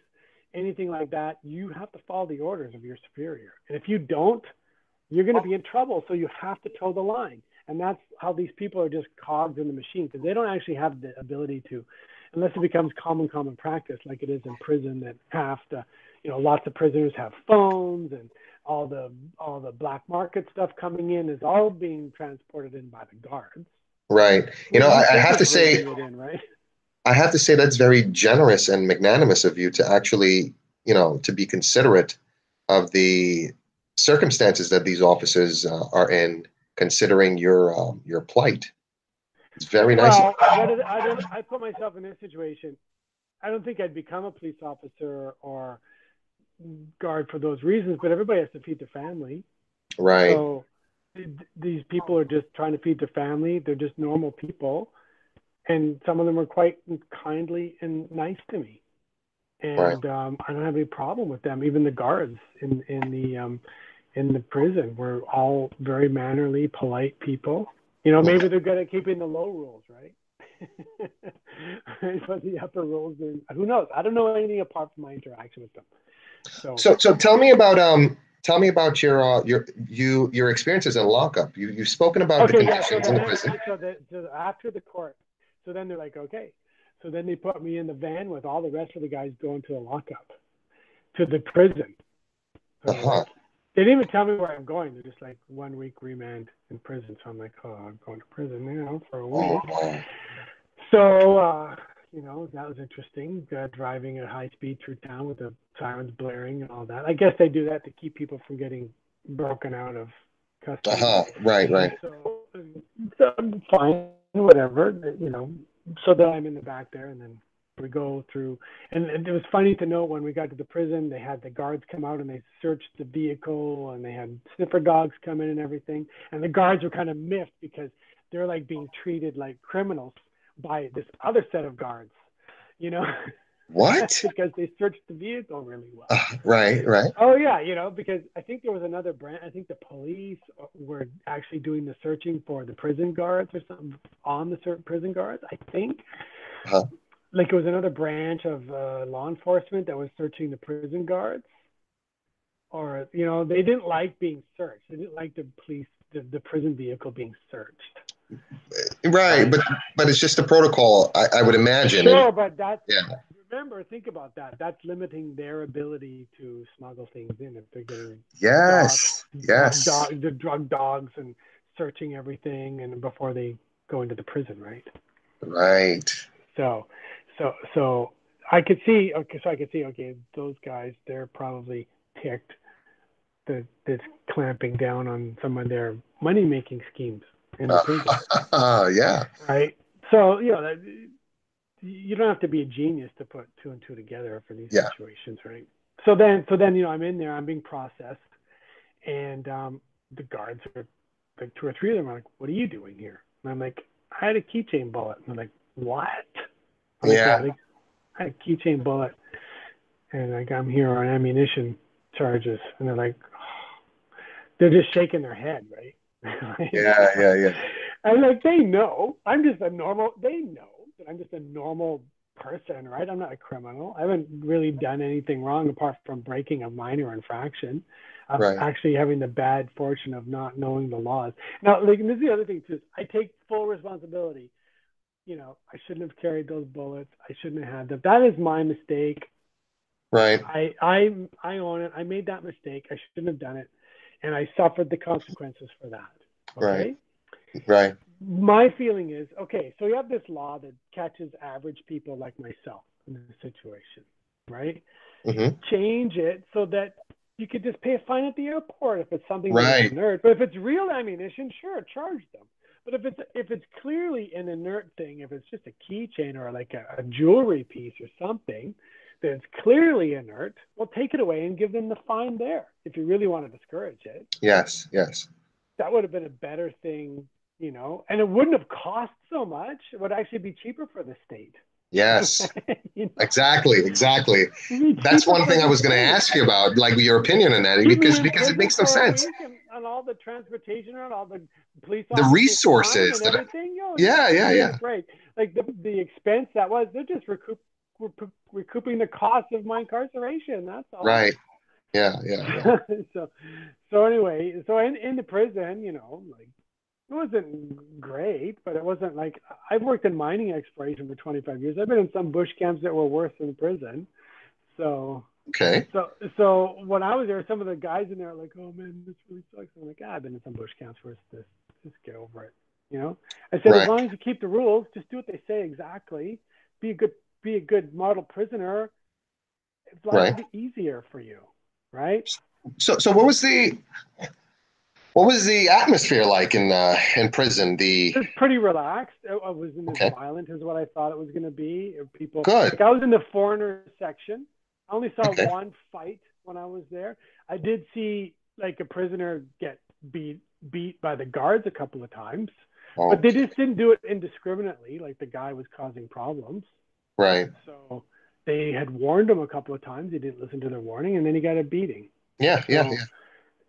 anything like that you have to follow the orders of your superior. And if you don't you're going to be in trouble. So you have to toe the line and that's how these people are just cogs in the machine because they don't actually have the ability to unless it becomes common common practice like it is in prison that half to you know lots of prisoners have phones and all the all the black market stuff coming in is all being transported in by the guards Right. You know, I, I have to say, in, right? I have to say that's very generous and magnanimous of you to actually, you know, to be considerate of the circumstances that these officers uh, are in, considering your um, your plight. It's very nice. Well, I, don't, I put myself in this situation. I don't think I'd become a police officer or guard for those reasons, but everybody has to feed their family. right. So th- these people are just trying to feed their family. They're just normal people, and some of them are quite kindly and nice to me. And Right. um, I don't have any problem with them. Even the guards in in the um, in the prison were all very mannerly, polite people. You know, maybe they're good at keeping the low rules, right? right? But the upper rules, are, who knows? I don't know anything apart from my interaction with them. So, So, so tell me about um, tell me about your uh, your you your experiences in lockup. You you've spoken about the okay, yeah. So, conditions in the prison. so, the, so after the court, so then they're like, okay. So then they put me in the van with all the rest of the guys going to the lockup, to the prison. So Uh-huh. They didn't even tell me where I'm going. They're just like one week remand in prison. So I'm like, oh, I'm going to prison now for a week. Oh. So, uh, you know, that was interesting. Uh, driving at high speed through town with the sirens blaring and all that. I guess they do that to keep people from getting broken out of custody. Uh-huh. Right, right. So, so I'm fine, whatever, you know. So then I'm in the back there, and then we go through. And, and it was funny to know when we got to the prison, they had the guards come out and they searched the vehicle, and they had sniffer dogs come in and everything. And the guards were kind of miffed because they're like being treated like criminals by this other set of guards, you know, What? because they searched the vehicle really well. Uh, right, right. Oh yeah, you know, because I think there was another brand I think the police were actually doing the searching for the prison guards or something on the certain prison guards. I think, Uh-huh. Like it was another branch of uh, law enforcement that was searching the prison guards, or you know, they didn't like being searched. They didn't like the police, the, the prison vehicle being searched. Right, but but it's just a protocol, I, I would imagine. Sure, but that's Yeah. remember, think about that. That's limiting their ability to smuggle things in if they're getting Yes, yes. dog, the drug dogs and searching everything and before they go into the prison, right? Right. So, so, so I could see. Okay, so I could see. Okay, those guys, they're probably ticked that that's clamping down on some of their money making schemes in the prison, Uh, yeah. right? So you know, that, you don't have to be a genius to put two and two together for these Yeah. situations, right? So then, so then, you know, I'm in there, I'm being processed, and um, the guards are like two or three of them are like, "What are you doing here?" And I'm like, "I had a keychain bullet." And they're like, "What?" I'm Yeah. like, I had a keychain bullet, and like I'm here on ammunition charges, and they're like, they're just shaking their head, right? Yeah, yeah, yeah. And like they know I'm just a normal. They know that I'm just a normal person, right? I'm not a criminal. I haven't really done anything wrong apart from breaking a minor infraction. Of Right. actually having the bad fortune of not knowing the laws. Now, like, this is the other thing too. I take full responsibility. You know, I shouldn't have carried those bullets. I shouldn't have had them. That is my mistake. Right. I I I own it. I made that mistake. I shouldn't have done it, and I suffered the consequences for that. Okay? Right. Right. My feeling is okay. So you have this law that catches average people like myself in this situation, right? hmm Change it so that you could just pay a fine at the airport if it's something Right. inert. But if it's real ammunition, sure, charge them. But if it's if it's clearly an inert thing, if it's just a keychain or like a, a jewelry piece or something that's clearly inert, well, take it away and give them the fine there. If you really want to discourage it, Yes. Yes. that would have been a better thing, you know, and it wouldn't have cost so much. It would actually be cheaper for the state. Yes. You know, Exactly. Exactly. That's one thing I was going to ask you about, like your opinion on that, because because it makes no sense. and- On all the transportation and all the police The resources that- everything, yo, Yeah, yeah, yeah. break. Like the the expense that was, they're just recoup, recoup, recouping the cost of my incarceration. That's all. Right. Yeah. Yeah. yeah. so so anyway, so in in the prison, you know, like it wasn't great, but it wasn't like I've worked in mining exploration for 25 years. I've been in some bush camps that were worse than prison. So Okay. so so when I was there, some of the guys in there are like, "Oh man, this really sucks." I'm like, ah, "I've been in some bush camps where it's this. Just get over it." You know. I said, Right. as long as you keep the rules, just do what they say exactly. Be a good be a good model prisoner. It's life Right. easier for you, right? So so what was the what was the atmosphere like in uh, in prison? The It was pretty relaxed. It, it wasn't as violent as what I thought it was going to be. People. Good. Like I was in the foreigner section. I only saw Okay. one fight when I was there. I did see like a prisoner get beat beat by the guards a couple of times, oh, but they just didn't do it indiscriminately. Like the guy was causing problems, right. so they had warned him a couple of times. He didn't listen to their warning, and then he got a beating. Yeah. Yeah. Yeah.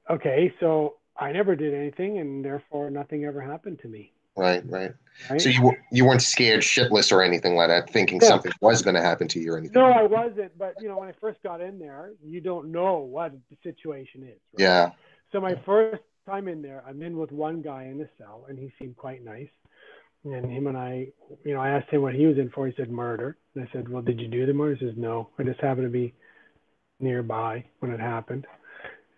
Okay, so I never did anything, and therefore nothing ever happened to me. Right. Right. Right? So you you weren't scared shitless or anything like that, thinking No. something was going to happen to you or anything. No, I wasn't. But you know, when I first got in there, you don't know what the situation is. Right? Yeah. So my first time in there, I'm in with one guy in the cell, and he seemed quite nice. And him and I, you know, I asked him what he was in for. He said murder. And I said, well, did you do the murder? He says, no. I just happened to be nearby when it happened.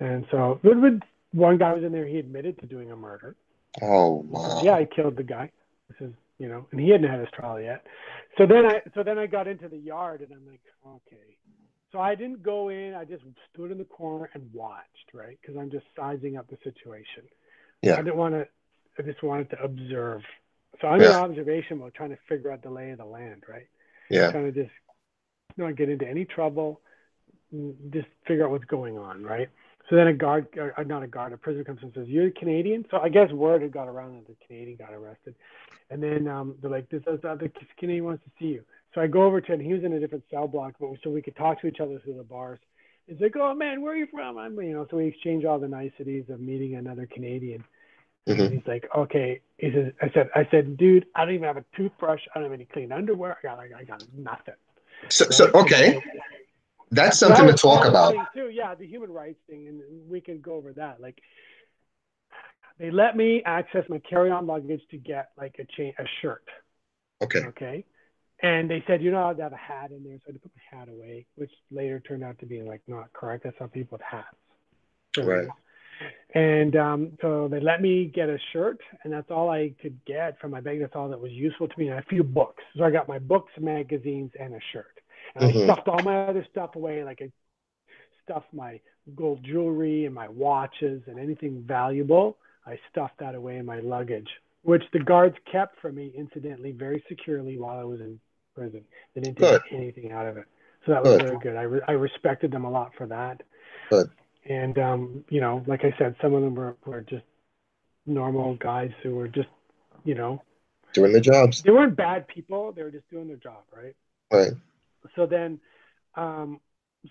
And so, with one guy was in there. He admitted to doing a murder. Oh wow. yeah, I killed the guy. This is, you know, and he hadn't had his trial yet. So then I, so then I got into the yard, and I'm like, okay. So I didn't go in. I just stood in the corner and watched, right? Because I'm just sizing up the situation. Yeah. I didn't want to. I just wanted to observe. So I'm Yeah. in observation mode, trying to figure out the lay of the land, right? Yeah. Trying to just not get into any trouble, just figure out what's going on, right? So then a guard, or not a guard, a prisoner comes and says, "You're Canadian." So I guess word had got around that the Canadian got arrested, and then um, they're like, "This other Canadian wants to see you." So I go over to him. He was in a different cell block, but so we could talk to each other through the bars. He's like, "Oh man, where are you from?" I'm, you know, so we exchange all the niceties of meeting another Canadian. Mhm. And he's like, "Okay." He says, "I said, I said, dude, I don't even have a toothbrush. I don't have any clean underwear. I got, I got nothing." So so okay, that's something that to talk about. Too. Yeah, the human rights thing, and we can go over that. Like, they let me access my carry-on luggage to get like a chain, a shirt. Okay. Okay. And they said, not allowed to have a hat in there. So I had to put my hat away, which later turned out to be like not correct. That's how people with hats. Right. And um, so they let me get a shirt, and that's all I could get from my bag. That's all that was useful to me, and a few books. So I got my books, magazines, and a shirt. And Mhm. I stuffed all my other stuff away, like I stuffed my gold jewelry and my watches and anything valuable. I stuffed that away in my luggage, which the guards kept from me, incidentally, very securely while I was in prison. They didn't take anything out of it. So that was Good. very good. I, re- I respected them a lot for that. Good. And, um, you know, like I said, some of them were, were just normal guys who were just, you know, Doing the jobs. they weren't bad people. They were just doing their job, right? Right. So then, um,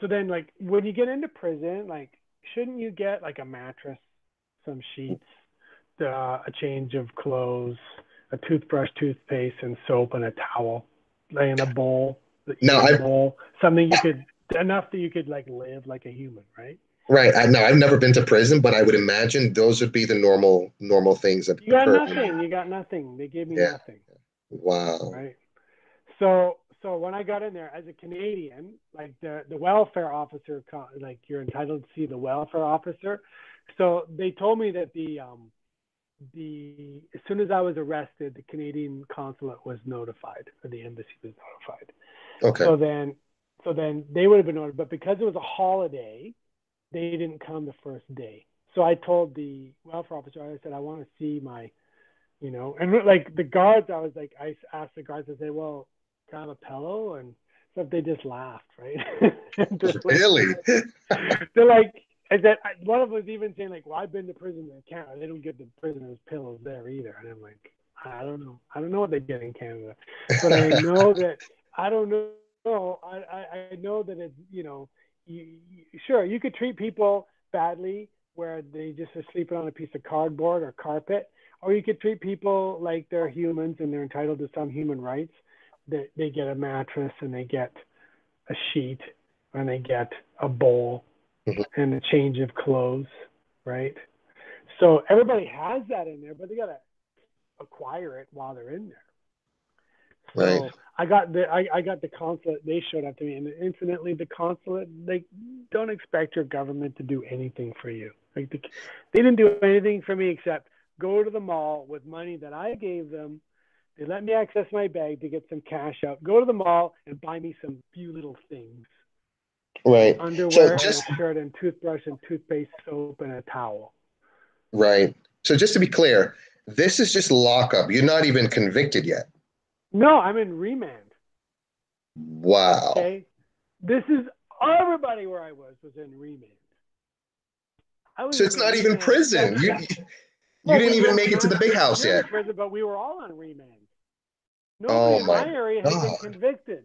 so then, like when you get into prison, like shouldn't you get like a mattress, some sheets, uh, a change of clothes, a toothbrush, toothpaste, and soap, and a towel, in a bowl, No, a I- bowl, something you could enough that you could like live like a human, right? Right. I no, I've never been to prison, but I would imagine those would be the normal normal things that You got nothing. You got nothing. They gave me Yeah. nothing. Wow. right? So so when I got in there as a Canadian, like the the welfare officer, like you're entitled to see the welfare officer. So they told me that the um the as soon as I was arrested, the Canadian consulate was notified, or the embassy was notified. Okay. So then so then they would have been notified, but because it was a holiday, they didn't come the first day. So I told the welfare officer, I said, I want to see my, you know, and like the guards, I was like, I asked the guards, I said, well, I a pillow? And so they just laughed, right? Like- really? They're like, and then one of them was even saying like, well, I've been to prison in Canada. They don't give the prisoners pillows there either. And I'm like, I don't know. I don't know what they get in Canada, but I know that I don't know. I, I, I know that it's, you know, you, you, sure, you could treat people badly where they just are sleeping on a piece of cardboard or carpet, or you could treat people like they're humans and they're entitled to some human rights. That they get a mattress and they get a sheet and they get a bowl Mhm. and a change of clothes, right? So everybody has that in there, but they gotta acquire it while they're in there. So Right. I got the I, I got the consulate. They showed up to me, and incidentally, the consulate they don't expect your government to do anything for you. Like the, they didn't do anything for me except go to the mall with money that I gave them. They let me access my bag to get some cash out. Go to the mall and buy me some few little things: Right. underwear, just- and shirt, and toothbrush, and toothpaste, soap, and a towel. Right. So just to be clear, this is just lockup. You're not even convicted yet. No, I'm in remand. Wow. Okay, this is everybody where I was was in remand. I was So it's not even prison. You you Well, didn't we even make it to the big house yet. Prison, but we were all on remand. Oh, Nobody in my my area had God. been convicted.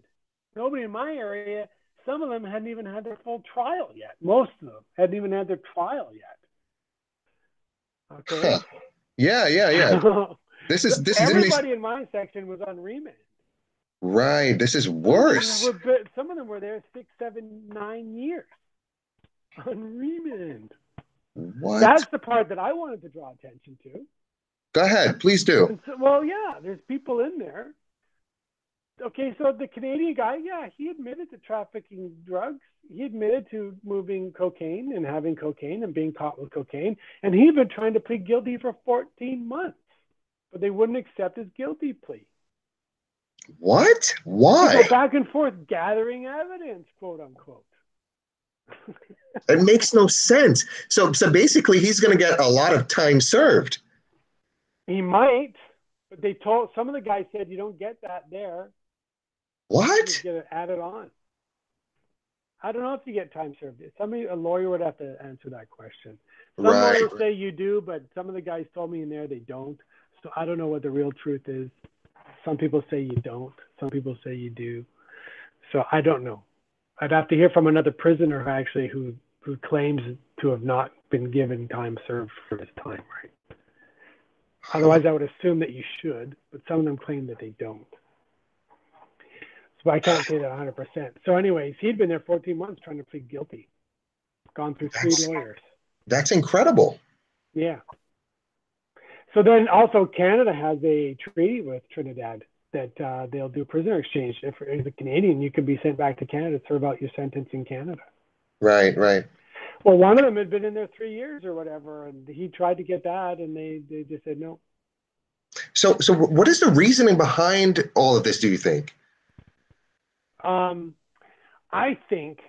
Nobody in my area. Some of them hadn't even had their full trial yet. Most of them hadn't even had their trial yet. Okay. Huh. Yeah, yeah, yeah. This is this is Everybody in my section was on remand. right. This is Some of them worse. were Some of them were there six, seven, nine years on remand. What? That's the part that I wanted to draw attention to. Go ahead, please do. So, well, yeah, there's people in there. Okay, so the Canadian guy, yeah, he admitted to trafficking drugs. He admitted to moving cocaine and having cocaine and being caught with cocaine. And he'd been trying to plead guilty for 14 months, but they wouldn't accept his guilty plea. What? Why? back and forth gathering evidence, quote unquote. It makes no sense. So so basically he's going to get a lot of time served. He might, but they told some of the guys said you don't get that there. You What? get it added on. I don't know if you get time served. Somebody, a lawyer would have to answer that question. Some Right. lawyers say you do, but some of the guys told me in there they don't. So I don't know what the real truth is. Some people say you don't. Some people say you do. So I don't know. I'd have to hear from another prisoner actually who who claims to have not been given time served for his time, right? Otherwise, I would assume that you should, but some of them claim that they don't. So I can't say that 100%. So, anyways, he'd been there 14 months trying to plead guilty, gone through three That's- lawyers. That's incredible. Yeah. So then also Canada has a treaty with Trinidad that uh, they'll do prisoner exchange. If as a Canadian, you could be sent back to Canada to serve out your sentence in Canada. Right, right. Well, one of them had been in there three years or whatever, and he tried to get that, and they, they just said no. So so what is the reasoning behind all of this, do you think? Um, I think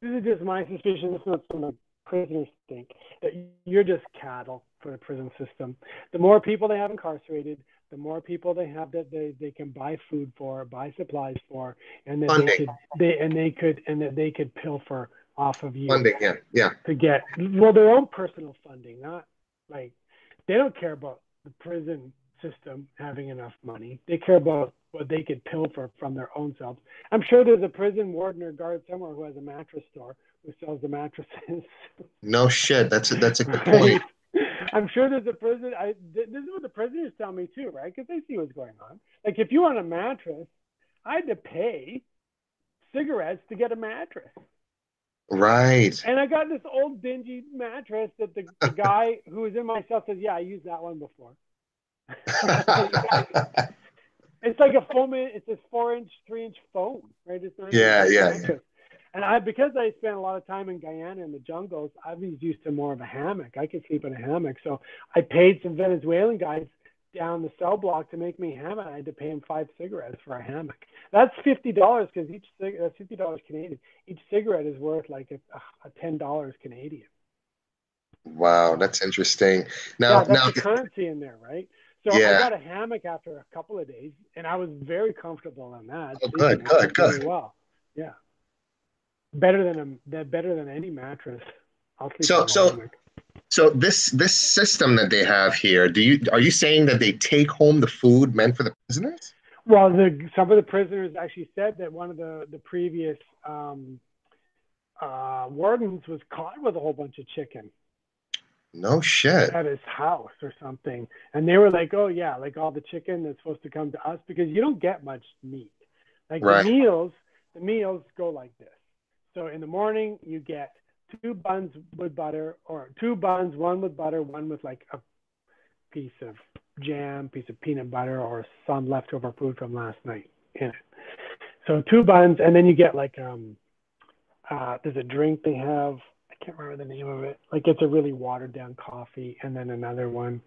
this is just my suspicion. This is not some prisoners think that you're just cattle for the prison system. The more people they have incarcerated, the more people they have that they, they can buy food for, buy supplies for, and that Funding. they could they and they could and that they could pilfer off of you Funding, yeah, yeah. to get well their own personal funding, not like they don't care about the prison system having enough money. They care about what they could pilfer from their own selves. I'm sure there's a prison warden or guard somewhere who has a mattress store who sells the mattresses. No shit. That's a, that's a good Right? point. I'm sure there's a prison. I, th- this is what the prisoners tell me too, right? Because they see what's going on. Like if you want a mattress, I had to pay cigarettes to get a mattress. Right. And I got this old dingy mattress that the, the guy who was in my cell says, "Yeah, I used that one before." It's like a foam. It's this four inch, three inch foam, right? It's not even Yeah, yeah. And I, because I spent a lot of time in Guyana in the jungles, I was used to more of a hammock. I could sleep in a hammock, so I paid some Venezuelan guys down the cell block to make me a hammock. I had to pay him five cigarettes for a hammock. That's fifty dollars because each cig- that's fifty dollars Canadian. Each cigarette is worth like a, a ten dollars Canadian. wow, that's interesting. Now, yeah, that's now, the currency in there, right? So Yeah. I got a hammock after a couple of days, and I was very comfortable on that. Oh, good, good, good. Well, yeah, better than a better than any mattress. I'll sleep So- so- hammock. so this this system that they have here, do you are you saying that they take home the food meant for the prisoners? Well, the, some of the prisoners actually said that one of the the previous um, uh, wardens was caught with a whole bunch of chicken No shit. at his house or something, and they were like, "Oh yeah, like all the chicken that's supposed to come to us because you don't get much meat. Like Right. the meals, the meals go like this. So in the morning you get two buns with butter, or two buns, one with butter, one with like a piece of jam, piece of peanut butter, or some leftover food from last night in it. So two buns, and then you get like um, uh, there's a drink they have. I can't remember the name of it. Like it's a really watered down coffee, and then another one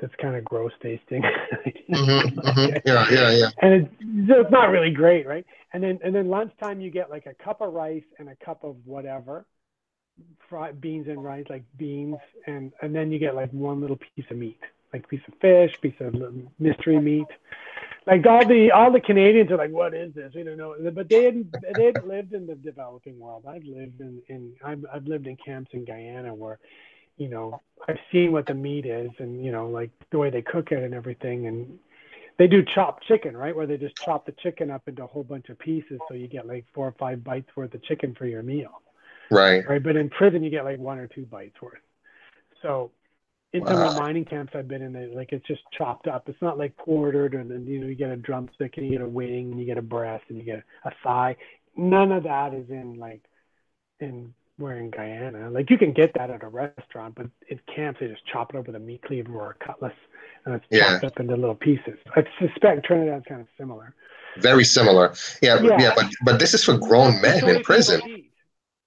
that's kind of gross tasting. hmm hmm Yeah, yeah, yeah. and it's, it's not really great, right? And then and then lunchtime you get like a cup of rice and a cup of whatever, fried beans and rice, like beans, and and then you get like one little piece of meat, like piece of fish, piece of mystery meat. Like all the all the Canadians are like, what is this? We don't know. But they hadn't they hadn't lived in the developing world. I've lived in in I've I've lived in camps in Guyana where, you know, I've seen what the meat is and you know like the way they cook it and everything and they do chopped chicken, right? Where they just chop the chicken up into a whole bunch of pieces, so you get like four or five bites worth of chicken for your meal, Right. right? But in prison, you get like one or two bites worth. So in some of the mining camps I've been in, they, like it's just chopped up. It's not like quartered, and then you know you get a drumstick and you get a wing and you get a breast and you get a thigh. None of that is in like in we're in Guyana. Like you can get that at a restaurant, but in camps they just chop it up with a meat cleaver or a cutlass, and it's Yeah. chopped up into little pieces. I suspect Trinidad's kind of similar. Very similar. Yeah, Yeah. yeah, but but this is for grown men So in prison.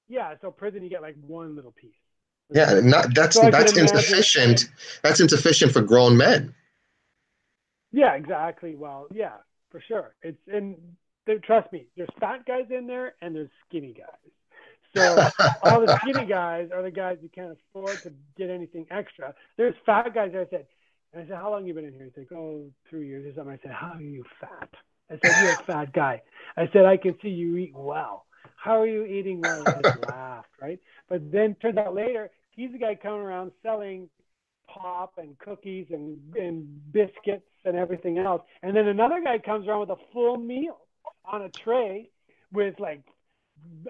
Yeah, so prison you get like one little piece. Yeah, not that's So that's imagine- insufficient. That's insufficient for grown men. Yeah, exactly. Well, yeah, for sure. It's and there, trust me, there's fat guys in there and there's skinny guys. So all the skinny guys are the guys who can't afford to get anything extra. There's fat guys. I said, and I said, how long you been in here? He's like, oh, three years or something. I said, how are you fat? I said, you're a fat guy. I said, I can see you eat well. How are you eating well? I laughed, right? But then turns out later, he's the guy coming around selling pop and cookies and, and biscuits and everything else. And then another guy comes around with a full meal on a tray with like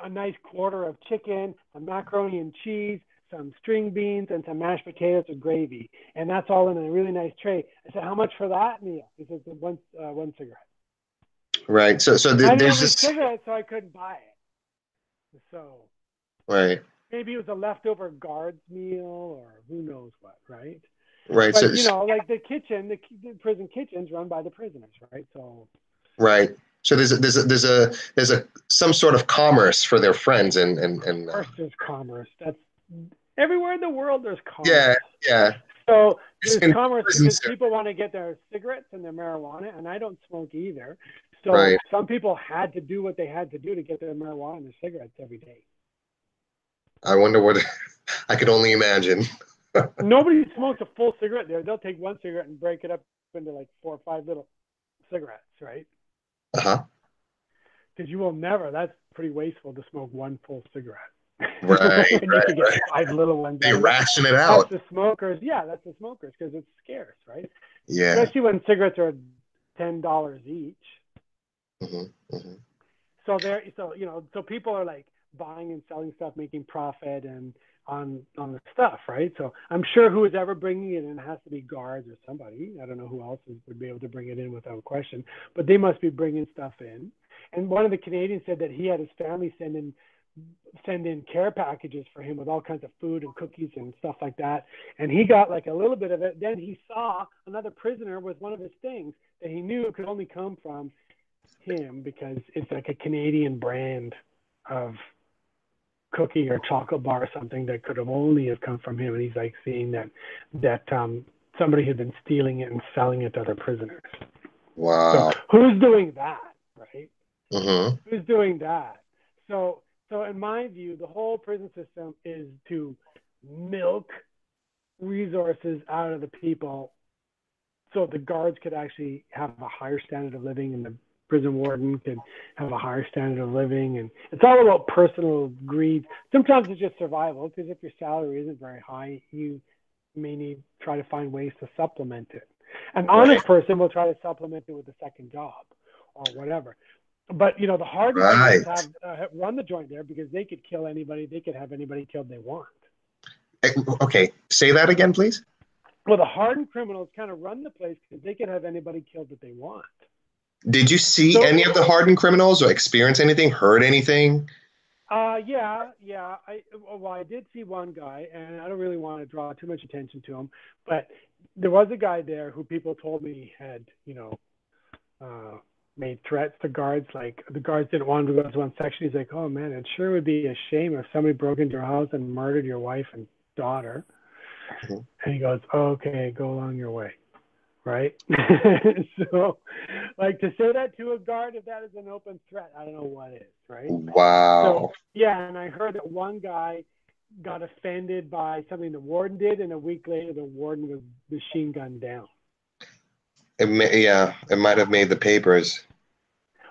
a nice quarter of chicken, some macaroni and cheese, some string beans, and some mashed potatoes with gravy. And that's all in a really nice tray. I said, how much for that meal? He says, one, uh, one cigarette. Right. So so there's just cigarettes, so I couldn't buy it. So right. Maybe it was a leftover guards meal or who knows what, right? Right. But So you know, like the kitchen, the, the prison kitchen's run by the prisoners, right? So right. So there's a, there's a, there's a there's a some sort of commerce for their friends and and and of uh, course there's commerce. That's everywhere in the world. There's commerce. yeah yeah So there's commerce because people want to get their cigarettes and their marijuana, and I don't smoke either. So Right. some people had to do what they had to do to get their marijuana and their cigarettes every day. I wonder what I could only imagine. Nobody smokes a full cigarette there. They'll take one cigarette and break it up into like four or five little cigarettes, right? Uh huh. Because you will never. That's pretty wasteful to smoke one full cigarette. Right, right, right. five little ones. They out of it. ration it That's out. the smokers. Yeah, that's the smokers because it's scarce, right? Yeah. Especially when cigarettes are ten dollars each. hmm hmm So there, so you know, so people are like buying and selling stuff, making profit and on on the stuff, right? So I'm sure who is ever bringing it in has to be guards or somebody. I don't know who else would be able to bring it in without question, but they must be bringing stuff in. And one of the Canadians said that he had his family send in send in care packages for him with all kinds of food and cookies and stuff like that. And he got like a little bit of it. Then he saw another prisoner with one of his things that he knew could only come from him because it's like a Canadian brand of cookie or chocolate bar or something that could have only have come from him. And he's like seeing that that um, somebody had been stealing it and selling it to other prisoners. Wow. So who's doing that, right? Mm-hmm. Who's doing that? So so in my view, the whole prison system is to milk resources out of the people so the guards could actually have a higher standard of living and the prison warden could have a higher standard of living. And it's all about personal greed. Sometimes it's just survival because if your salary isn't very high you may need to try to find ways to supplement it. An honest person will try to supplement it with a second job or whatever. But you know the hardened Right. criminals have uh, run the joint there because they could kill anybody they could have anybody killed they want. Eh, Okay, say that again, please. well the hardened criminals kind of run the place because they can have anybody killed that they want Did you see So- any of the hardened criminals or experience anything, heard anything? Uh, yeah, yeah. I well, I did see one guy, and I don't really want to draw too much attention to him, but there was a guy there who people told me had, you know, uh, made threats to guards. Like the guards didn't want him to go to one section. He's like, "Oh man, it sure would be a shame if somebody broke into your house and murdered your wife and daughter." Mhm. And he goes, "Okay, go along your way." Right. so, like to say that to a guard, if that is an open threat, I don't know what is. Right. Wow. Yeah, and I heard that one guy got offended by something the warden did, and a week later the warden was machine gunned down. It may, yeah, it might have made the papers.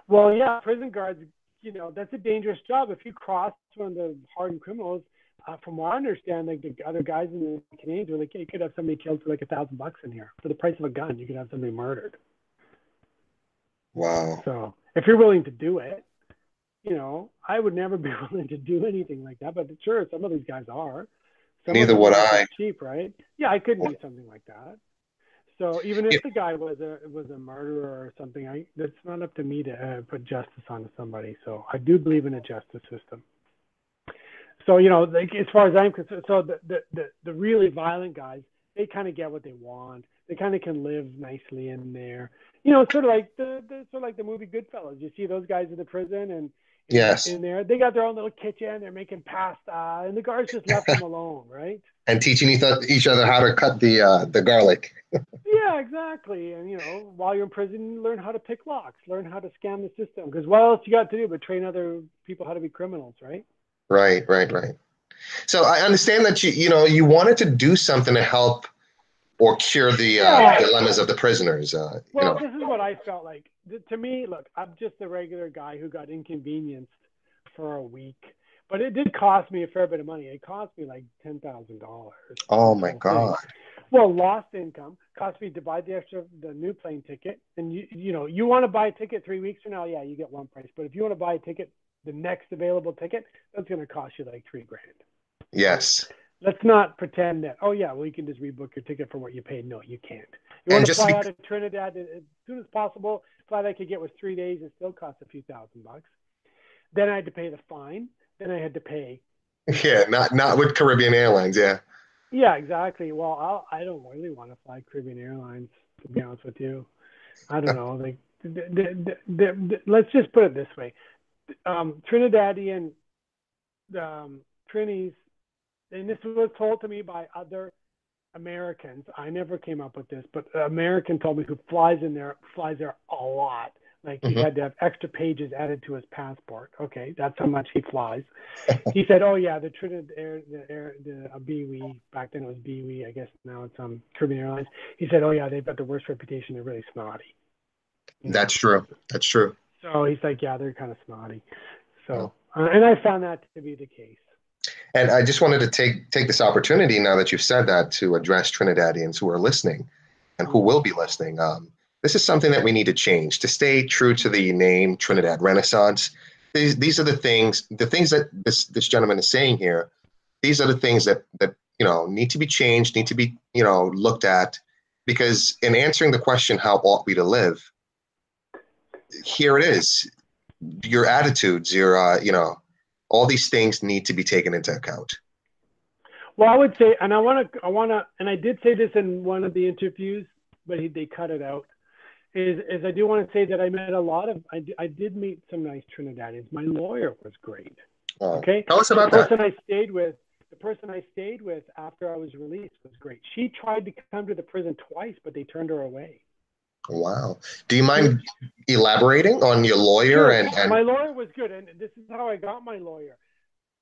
Well, yeah, prison guards, you know, that's a dangerous job. If you cross one of the hardened criminals, uh, from what I understand, like the other guys in the Canadians were like, yeah, you could have somebody killed for like a thousand bucks in here for the price of a gun. You could have somebody murdered. Wow. So if you're willing to do it, you know, I would never be willing to do anything like that. But sure, some of these guys are. Some Neither would I. Cheap, right? Yeah, I couldn't do something like that. So even if Yeah. the guy was a was a murderer or something, I that's not up to me to uh, put justice onto somebody. So I do believe in a justice system. So you know, like as far as I'm concerned, so the the the, the really violent guys, they kind of get what they want. They kind of can live nicely in there. You know, sort of like the, the sort of like the movie Goodfellas. You see those guys in the prison and Yes. in there, they got their own little kitchen. They're making pasta, and the guards just left them alone, right? And teaching each other, each other how to cut the uh, the garlic. Yeah, exactly. And you know, while you're in prison, learn how to pick locks, learn how to scam the system. Because what else you got to do but train other people how to be criminals, right? Right, right, right. So I understand that you you know you wanted to do something to help or cure the uh, Yeah. dilemmas of the prisoners. Uh, you Well, know. this is what I felt like. To me, look, I'm just a regular guy who got inconvenienced for a week, but it did cost me a fair bit of money. It cost me like ten thousand dollars. Oh my God. Well, lost income cost me to buy the extra the new plane ticket, and you you know you want to buy a ticket three weeks from now, yeah, you get one price. But if you want to buy a ticket, the next available ticket, that's going to cost you like three grand. Yes. Let's not pretend that oh yeah, well you can just rebook your ticket for what you paid. No, you can't. You And want to just fly be- out of Trinidad as soon as possible. Flight I could get was three days. It still cost a few thousand bucks. Then I had to pay the fine. Then I had to pay Yeah. Not not with Caribbean Airlines. Yeah. Yeah, exactly. Well, I'll, I don't really want to fly Caribbean Airlines, to be honest with you. I don't know. Like, the, the, the, the, let's just put it this way: um, Trinidadian um, Trinis, and this was told to me by other Americans. I never came up with this, but an American told me who flies in there, flies there a lot. Like he mm-hmm. had to have extra pages added to his passport. Okay, that's how much he flies. he said, "Oh yeah, the Trinidad Air, the Air, the uh, BWE back then it was BWE. I guess now it's um Caribbean Airlines." He said, "Oh yeah, they've got the worst reputation. They're really snotty." That's true. That's true. So he's like, "Yeah, they're kind of snotty." So, oh. uh, and I found that to be the case. And I just wanted to take take this opportunity now that you've said that to address Trinidadians who are listening and who will be listening. Um, this is something that we need to change to stay true to the name Trinidad Renaissance. These, these are the things, the things that this, this gentleman is saying here. These are the things that, that, you know, need to be changed, need to be, you know, looked at because in answering the question, how ought we to live? Here it is. Your attitudes, your, uh, you know, all these things need to be taken into account. Well, I would say, and I want to, I want to, and I did say this in one of the interviews, but he, they cut it out is, is I do want to say that I met a lot of, I, I did meet some nice Trinidadians. My lawyer was great. Oh. Okay. Tell us about the person that. I stayed with, the person I stayed with after I was released was great. She tried to come to the prison twice, but they turned her away. Wow. Do you mind elaborating on your lawyer? Sure. And, and my lawyer was good, and this is how I got my lawyer.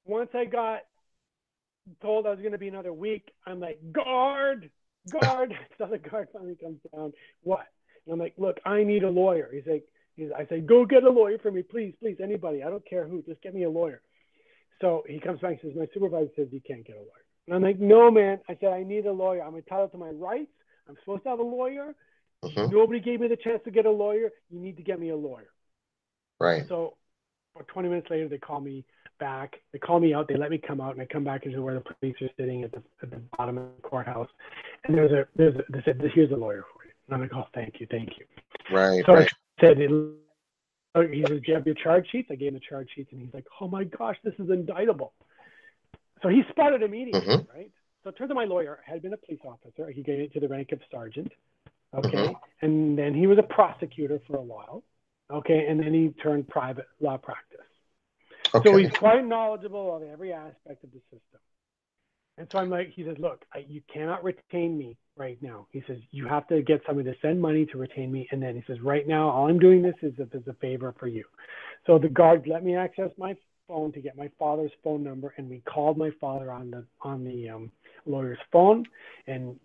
Once I got told I was going to be another week, I'm like, guard, guard. so the guard finally comes down. What? And I'm like, look, I need a lawyer. He's like, he's, I say, go get a lawyer for me, please, please, anybody. I don't care who, just get me a lawyer. So he comes back and says, my supervisor says you can't get a lawyer. And I'm like, no, man. I said, I need a lawyer. I'm entitled to my rights. I'm supposed to have a lawyer. Uh-huh. Nobody gave me the chance to get a lawyer. You need to get me a lawyer. Right. So about 20 minutes later, they call me back. They call me out. They let me come out, and I come back into where the police are sitting at the, at the bottom of the courthouse. And there's a there's a, they said, here's a lawyer for you. And I'm like, oh, thank you, thank you. Right. So right. I said, oh, he says, do you have your charge sheets? I gave him the charge sheets, and he's like, oh my gosh, this is indictable. So he spotted immediately, mm-hmm. right? So it turns out my lawyer had been a police officer. He gave it to the rank of sergeant. Okay. Mm-hmm. And then he was a prosecutor for a while. Okay. And then he turned private law practice. Okay. So he's quite knowledgeable of every aspect of the system. And so I'm like, he says, look, I, you cannot retain me right now. He says, you have to get somebody to send money to retain me. And then he says, right now, all I'm doing this is as a favor for you. So the guard let me access my phone to get my father's phone number. And we called my father on the, on the um, lawyer's phone and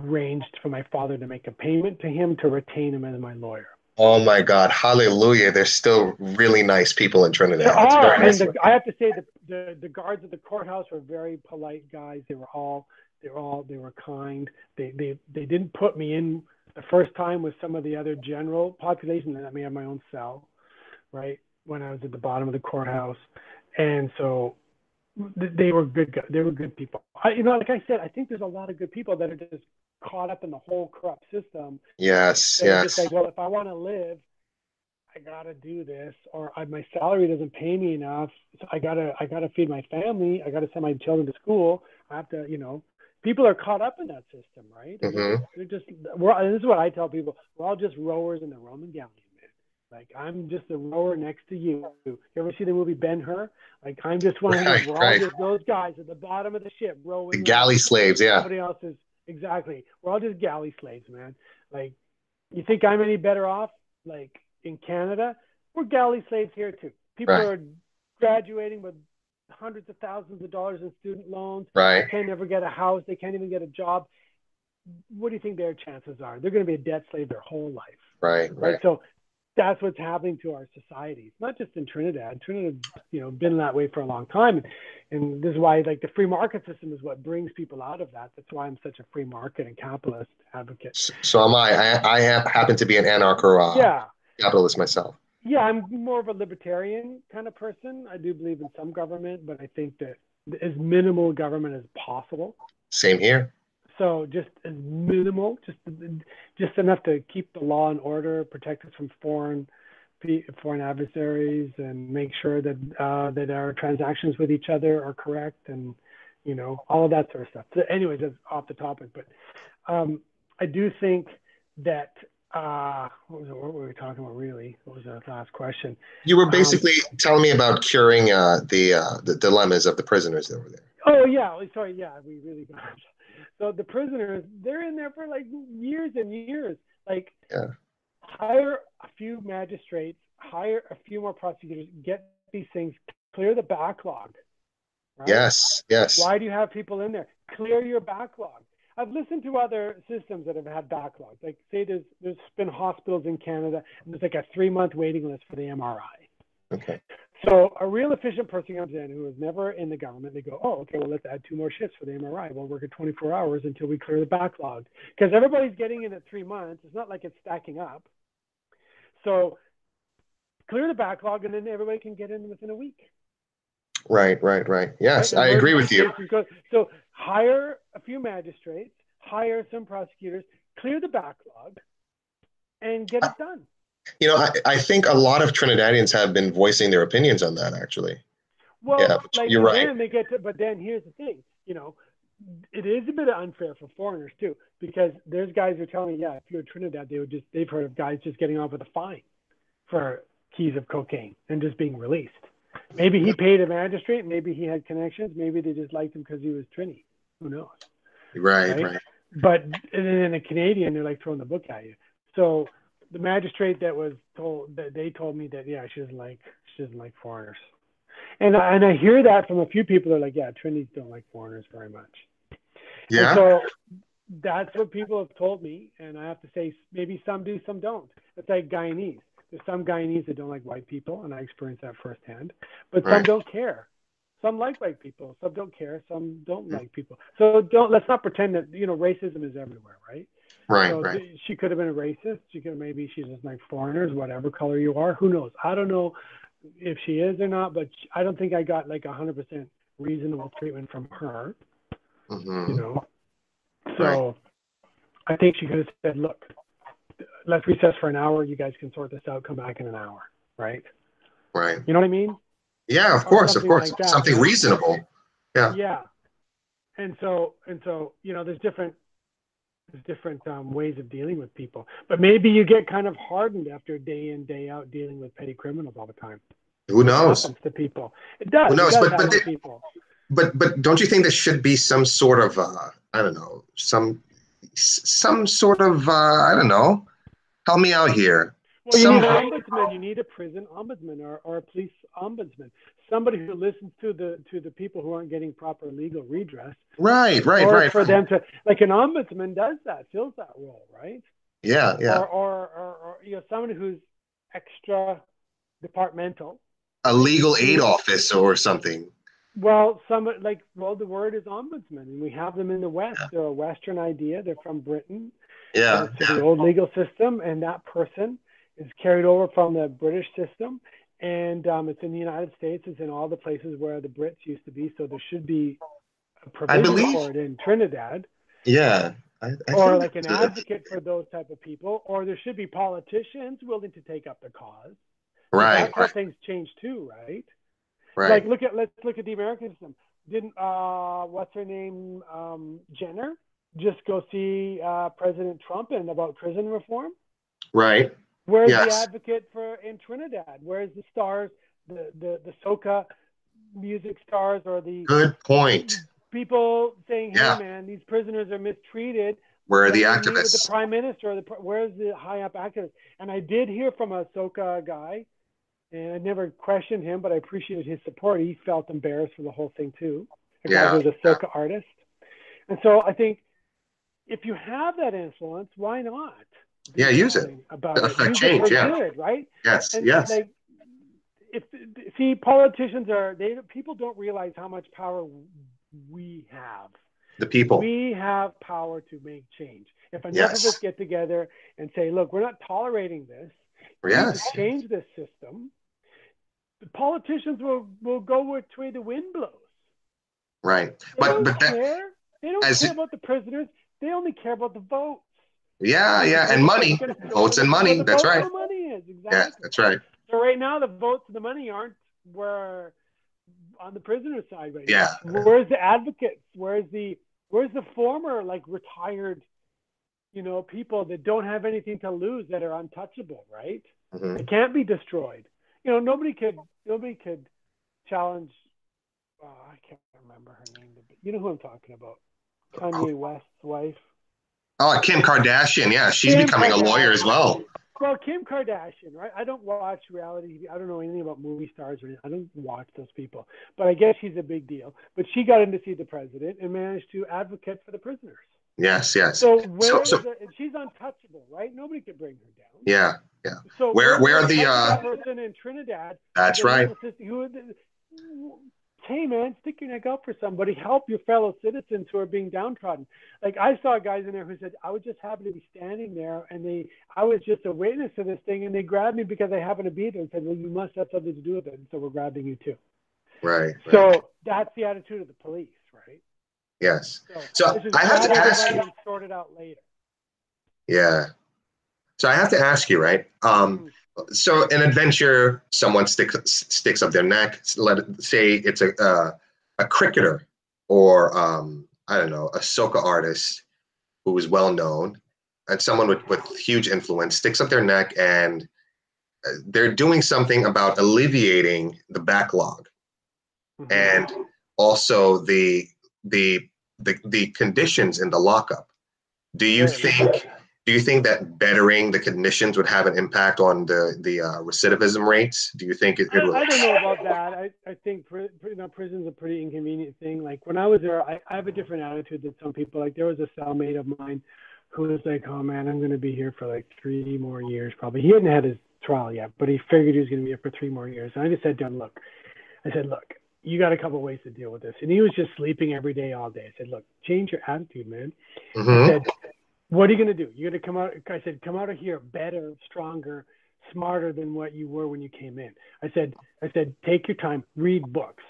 arranged for my father to make a payment to him to retain him as my lawyer. Oh my God, hallelujah. There's still really nice people in Trinidad. There are, nice and the, I have to say the, the, the guards at the courthouse were very polite guys. They were all, they were all, they were kind. They, they, they didn't put me in the first time with some of the other general population. They let me have my own cell, right? When I was at the bottom of the courthouse. And so they were good. They were good people. I, you know, like I said, I think there's a lot of good people that are just caught up in the whole corrupt system. Yes, yes. Just like, well, if I want to live, I gotta do this, or I, my salary doesn't pay me enough. So I gotta, I gotta feed my family. I gotta send my children to school. I have to, you know. People are caught up in that system, right? Mm-hmm. They're just. We're, this is what I tell people. We're all just rowers in the Roman galleon. Like I'm just a rower next to you. You ever see the movie Ben Hur? Like I'm just one of those. Right. those guys at the bottom of the ship rowing. The galley slaves, yeah. Somebody else is exactly. We're all just galley slaves, man. Like you think I'm any better off? Like in Canada, we're galley slaves here too. People right. are graduating with hundreds of thousands of dollars in student loans. Right. They can't never get a house. They can't even get a job. What do you think their chances are? They're going to be a debt slave their whole life. Right. Right. right? So that's what's happening to our societies, not just in Trinidad. Trinidad, you know, been that way for a long time, and this is why like the free market system is what brings people out of that. That's why I'm such a free market and capitalist advocate. So, am I. I, I have, happen to be an anarcho uh, yeah. capitalist myself. Yeah, I'm more of a libertarian kind of person. I do believe in some government, but I think that as minimal government as possible. Same here. So just as minimal, just just enough to keep the law and order, protect us from foreign foreign adversaries, and make sure that uh, that our transactions with each other are correct, and you know all of that sort of stuff. So anyways, that's off the topic, but um, I do think that uh, what, was it, what were we talking about really? What was the last question? You were um, basically um, telling me about curing uh, the uh, the dilemmas of the prisoners that were there. Oh yeah, sorry, yeah, we really got so the prisoners, they're in there for like years and years. Like, yeah. hire a few magistrates, hire a few more prosecutors, get these things, clear the backlog. Right? Yes, yes. Why do you have people in there? Clear your backlog. I've listened to other systems that have had backlogs. Like say there's there's been hospitals in Canada and there's like a three month waiting list for the MRI. Okay. So a real efficient person comes in who is never in the government. They go, oh, okay, well let's add two more shifts for the MRI. We'll work at 24 hours until we clear the backlog because everybody's getting in at three months. It's not like it's stacking up. So clear the backlog and then everybody can get in within a week. Right, right, right. Yes, right? I agree with you. So hire a few magistrates, hire some prosecutors, clear the backlog, and get it done. You know, I, I think a lot of Trinidadians have been voicing their opinions on that actually. Well, yeah, like, you're right. Then they get to, but then here's the thing, you know, it is a bit unfair for foreigners too, because there's guys who telling me, yeah, if you're in Trinidad, they would just they've heard of guys just getting off with a fine for keys of cocaine and just being released. Maybe he paid a magistrate. Maybe he had connections. Maybe they just liked him because he was Trini. Who knows? Right, right. right. But and then a Canadian, they're like throwing the book at you. So the magistrate that was told that they told me that yeah, she doesn't like she doesn't like foreigners. And I, and I hear that from a few people. They're like, yeah, Trinis don't like foreigners very much. Yeah. And so that's what people have told me, and I have to say maybe some do, some don't. It's like Guyanese. There's some Guyanese that don't like white people, and I experienced that firsthand. But right. some don't care. Some like white people. Some don't care. Some don't mm-hmm. like people. So don't let's not pretend that you know racism is everywhere, right? Right, so right. She could have been a racist. She could maybe she's just like foreigners, whatever color you are. Who knows? I don't know if she is or not, but I don't think I got like a hundred percent reasonable treatment from her. Mm-hmm. You know, so right. I think she could have said, "Look, let's recess for an hour. You guys can sort this out. Come back in an hour, right? Right. You know what I mean? Yeah, of course, of course. Like something reasonable. Yeah. Yeah. And so and so, you know, there's different there's different um, ways of dealing with people. But maybe you get kind of hardened after day in day out dealing with petty criminals all the time. Who knows? It to people. It does. Who knows? Does but but, the, people. but but don't you think there should be some sort of uh, I don't know some some sort of uh, I don't know help me out here. Well, you need an ombudsman. You need a prison ombudsman or, or a police ombudsman. Somebody who listens to the to the people who aren't getting proper legal redress. Right, right, or right. For them to like an ombudsman does that, fills that role, right? Yeah, yeah. Or or, or, or you know someone who's extra departmental. A legal aid office or something. Well, some like well, the word is ombudsman, and we have them in the West. Yeah. They're a Western idea. They're from Britain. Yeah. To the old legal system, and that person is carried over from the British system, and um, it's in the United States. It's in all the places where the Brits used to be. So there should be a provision believe, for it in Trinidad. Yeah. I, I or like an advocate for those type of people, or there should be politicians willing to take up the cause. Right. That's how things change too, right? Right. Like look at let's look at the American system. Didn't uh what's her name um Jenner just go see uh President Trump and about prison reform? Right. Where's yes. the advocate for in Trinidad? Where's the stars, the the the soca music stars or the good point people saying, "Hey, yeah. man, these prisoners are mistreated." Where are the activists? the prime minister, or the where's the high up activist? And I did hear from a soca guy, and I never questioned him, but I appreciated his support. He felt embarrassed for the whole thing too. The yeah. guy was a soca yeah. artist, and so I think if you have that influence, why not? Yeah, use it. About it. Use change. It yeah. Good, right. Yes. And yes. Like, if see, politicians are they people don't realize how much power we have. The people. We have power to make change. If enough yes. of us get together and say, "Look, we're not tolerating this. Yes. change this system." The politicians will will go which way the wind blows. Right, they but but care. that they don't care about the prisoners. They only care about the votes. Yeah, yeah, and money, votes and money. That's right. Money is exactly. Yeah, that's right. So right now, the votes and the money aren't where on the prisoner side right yeah. now. Where's the advocates? Where's the where's the former like retired, you know, people that don't have anything to lose that are untouchable, right? Mm-hmm. They can't be destroyed. You know, nobody could nobody could challenge. Oh, I can't remember her name, but you know who I'm talking about. Kanye West's wife. Oh, Kim Kardashian. Yeah, she's Kim becoming Kardashian. a lawyer as well. well, Kim Kardashian, right? I don't watch reality TV. I don't know anything about movie stars or anything. I don't watch those people. But I guess she's a big deal. But she got in to see the president and managed to advocate for the prisoners. Yes, yes. So where so, so, the, she's untouchable, right? Nobody could bring her down. Yeah, yeah. So where where are the uh person in Trinidad? That's right. Who, hey man, stick your neck out for somebody. Help your fellow citizens who are being downtrodden. Like I saw guys in there who said, I was just happy to be standing there, and they, I was just a witness to this thing, and they grabbed me because I happened to be there and said, well, you must have something to do with it, and so we're grabbing you too. Right. So right. that's the attitude of the police, right? Yes. So, so I have to ask you. Sort it out later. Yeah. So I have to ask you, right? Um, mm-hmm so an adventure, someone sticks sticks up their neck. Let it, say it's a uh, a cricketer or um, I don't know a soca artist who is well known, and someone with, with huge influence sticks up their neck and uh, they're doing something about alleviating the backlog mm-hmm. and also the the the the conditions in the lockup. Do you think? Do you think that bettering the conditions would have an impact on the the uh, recidivism rates? Do you think it, it I, I, don't know about that. I, I think you know, prison's a pretty inconvenient thing. Like when I was there, I, I have a different attitude than some people. Like there was a cellmate of mine who was like, "Oh man, I'm going to be here for like three more years, probably." He hadn't had his trial yet, but he figured he was going to be here for three more years. And I just said to him, "Look," I said, "Look, you got a couple ways to deal with this." And he was just sleeping every day, all day. I said, "Look, change your attitude, man." Mm-hmm. I said what are you going to do? You're going to come out. I said, come out of here better, stronger, smarter than what you were when you came in. I said, I said, take your time, read books.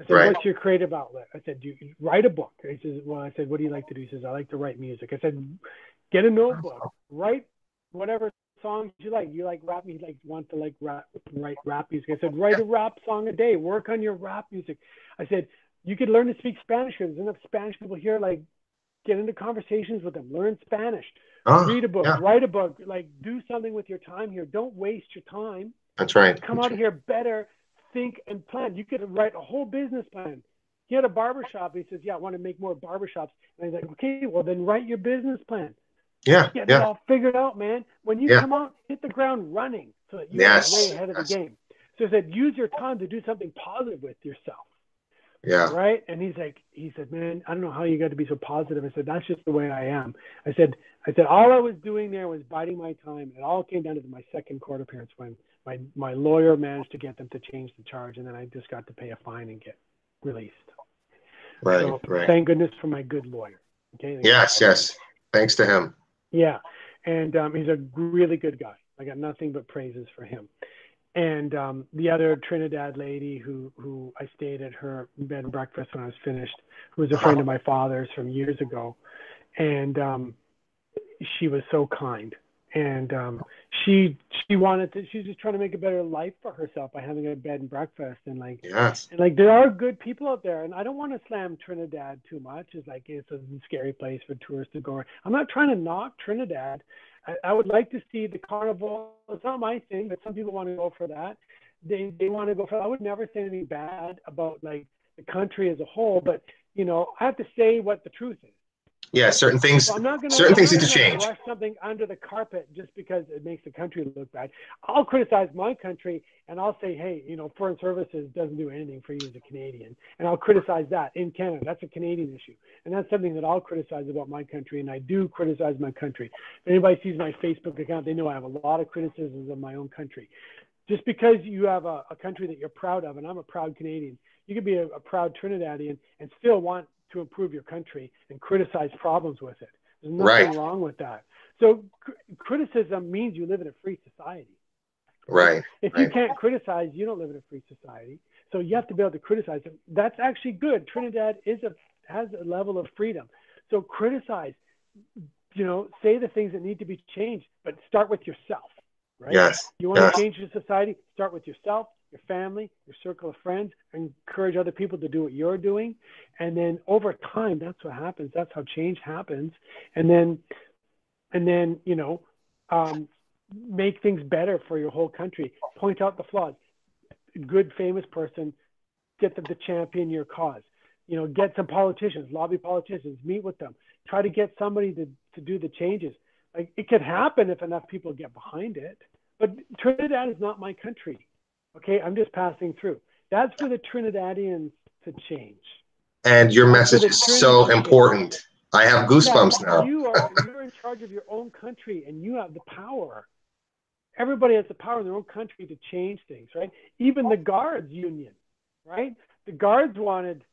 I said, right. what's your creative outlet? I said, do you write a book. He says, well, I said, what do you like to do? He says, I like to write music. I said, get a notebook, write whatever songs you like. You like rap music, like want to like rap, write rap music. I said, write a rap song a day. Work on your rap music. I said, you could learn to speak Spanish. There's enough Spanish people here. Like get into conversations with them, learn Spanish, oh, read a book, yeah. write a book, like do something with your time here. Don't waste your time. That's right. Come That's out right. here better, think and plan. You could write a whole business plan. He had a barbershop. He says, Yeah, I want to make more barbershops. And he's like, Okay, well then write your business plan. Yeah. Get yeah. it all figured out, man. When you yeah. come out, hit the ground running so that you're yes. way ahead of yes. the game. So he said, use your time to do something positive with yourself. Yeah. Right. And he's like, he said, man, I don't know how you got to be so positive. I said, that's just the way I am. I said, I said, all I was doing there was biding my time. It all came down to my second court appearance when my, my lawyer managed to get them to change the charge. And then I just got to pay a fine and get released. Right. So, right. Thank goodness for my good lawyer. Okay. Yes. Yes. Thanks to him. Yeah. And um, he's a really good guy. I got nothing but praises for him and um, the other Trinidad lady who who I stayed at her bed and breakfast when I was finished, who was a friend of my father's from years ago, and um, she was so kind, and um, she she wanted to she's just trying to make a better life for herself by having a bed and breakfast and like yes and like there are good people out there and I don't want to slam Trinidad too much it's like it's a scary place for tourists to go I'm not trying to knock Trinidad I, I would like to see the carnival. It's not my thing, but some people want to go for that. They they want to go for. I would never say anything bad about like the country as a whole, but you know, I have to say what the truth is. Yeah, certain things. So I'm not gonna, certain I'm things need to change. Brush something under the carpet just because it makes the country look bad. I'll criticize my country and I'll say, hey, you know, foreign services doesn't do anything for you as a Canadian, and I'll criticize that in Canada. That's a Canadian issue, and that's something that I'll criticize about my country, and I do criticize my country. If anybody sees my Facebook account, they know I have a lot of criticisms of my own country. Just because you have a, a country that you're proud of, and I'm a proud Canadian, you could be a, a proud Trinidadian and still want to improve your country and criticize problems with it. There's nothing right. wrong with that. So cr- criticism means you live in a free society. Right. If right. you can't criticize, you don't live in a free society. So you have to be able to criticize. That's actually good. Trinidad is a has a level of freedom. So criticize. You know, say the things that need to be changed, but start with yourself. Right? Yes. You want yes. to change the society? Start with yourself your family, your circle of friends, encourage other people to do what you're doing. And then over time, that's what happens. That's how change happens. And then, and then, you know, um, make things better for your whole country. Point out the flaws. Good, famous person, get them to champion your cause. You know, get some politicians, lobby politicians, meet with them. Try to get somebody to, to do the changes. Like it could happen if enough people get behind it. But Trinidad is not my country. Okay, I'm just passing through. That's for the Trinidadians to change. And your message is so important. I have goosebumps Yeah, now. You are you're in charge of your own country and you have the power. Everybody has the power in their own country to change things, right? Even the guards union, right? The guards wanted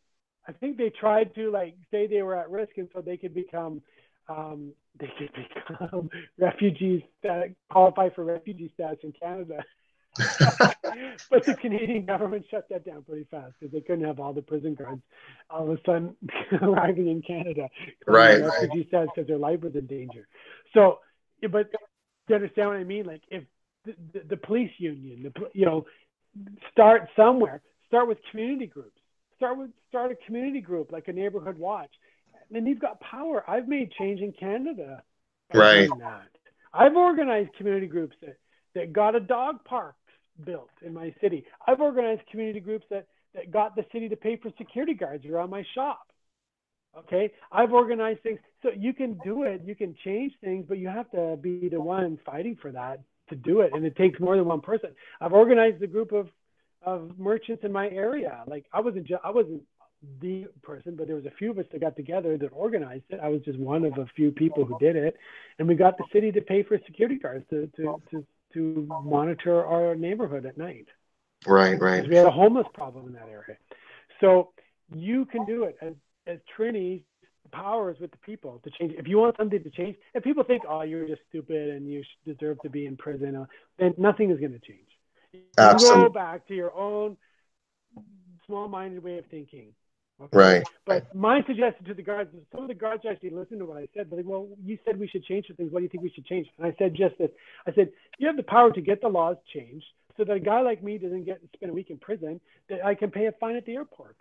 I think they tried to like say they were at risk and so they could become um, they could become refugees that qualify for refugee status in Canada. but the Canadian government shut that down pretty fast because they couldn't have all the prison guards all of a sudden arriving in Canada. Right, Refugee status because their life was in danger. So, but do you understand what I mean? Like if the, the, the police union, the you know, start somewhere. Start with community groups. Start with start a community group like a neighborhood watch. And you've got power. I've made change in Canada. Right. I've organized community groups that, that got a dog park built in my city. I've organized community groups that, that got the city to pay for security guards around my shop. Okay. I've organized things. So you can do it. You can change things, but you have to be the one fighting for that to do it. And it takes more than one person. I've organized a group of, of merchants in my area. Like I wasn't, I wasn't the person, but there was a few of us that got together that organized it. I was just one of a few people who did it, and we got the city to pay for security guards to to to, to monitor our neighborhood at night. Right, right. We had a homeless problem in that area, so you can do it as as Trini powers with the people to change. If you want something to change, if people think, oh, you're just stupid and you deserve to be in prison, uh, then nothing is going to change. You Absolutely. go back to your own small-minded way of thinking. Okay? Right. But my suggestion to the guards, some of the guards actually listened to what I said. They're like, well, you said we should change some things. What do you think we should change? And I said just this. I said, you have the power to get the laws changed so that a guy like me doesn't get to spend a week in prison, that I can pay a fine at the airport.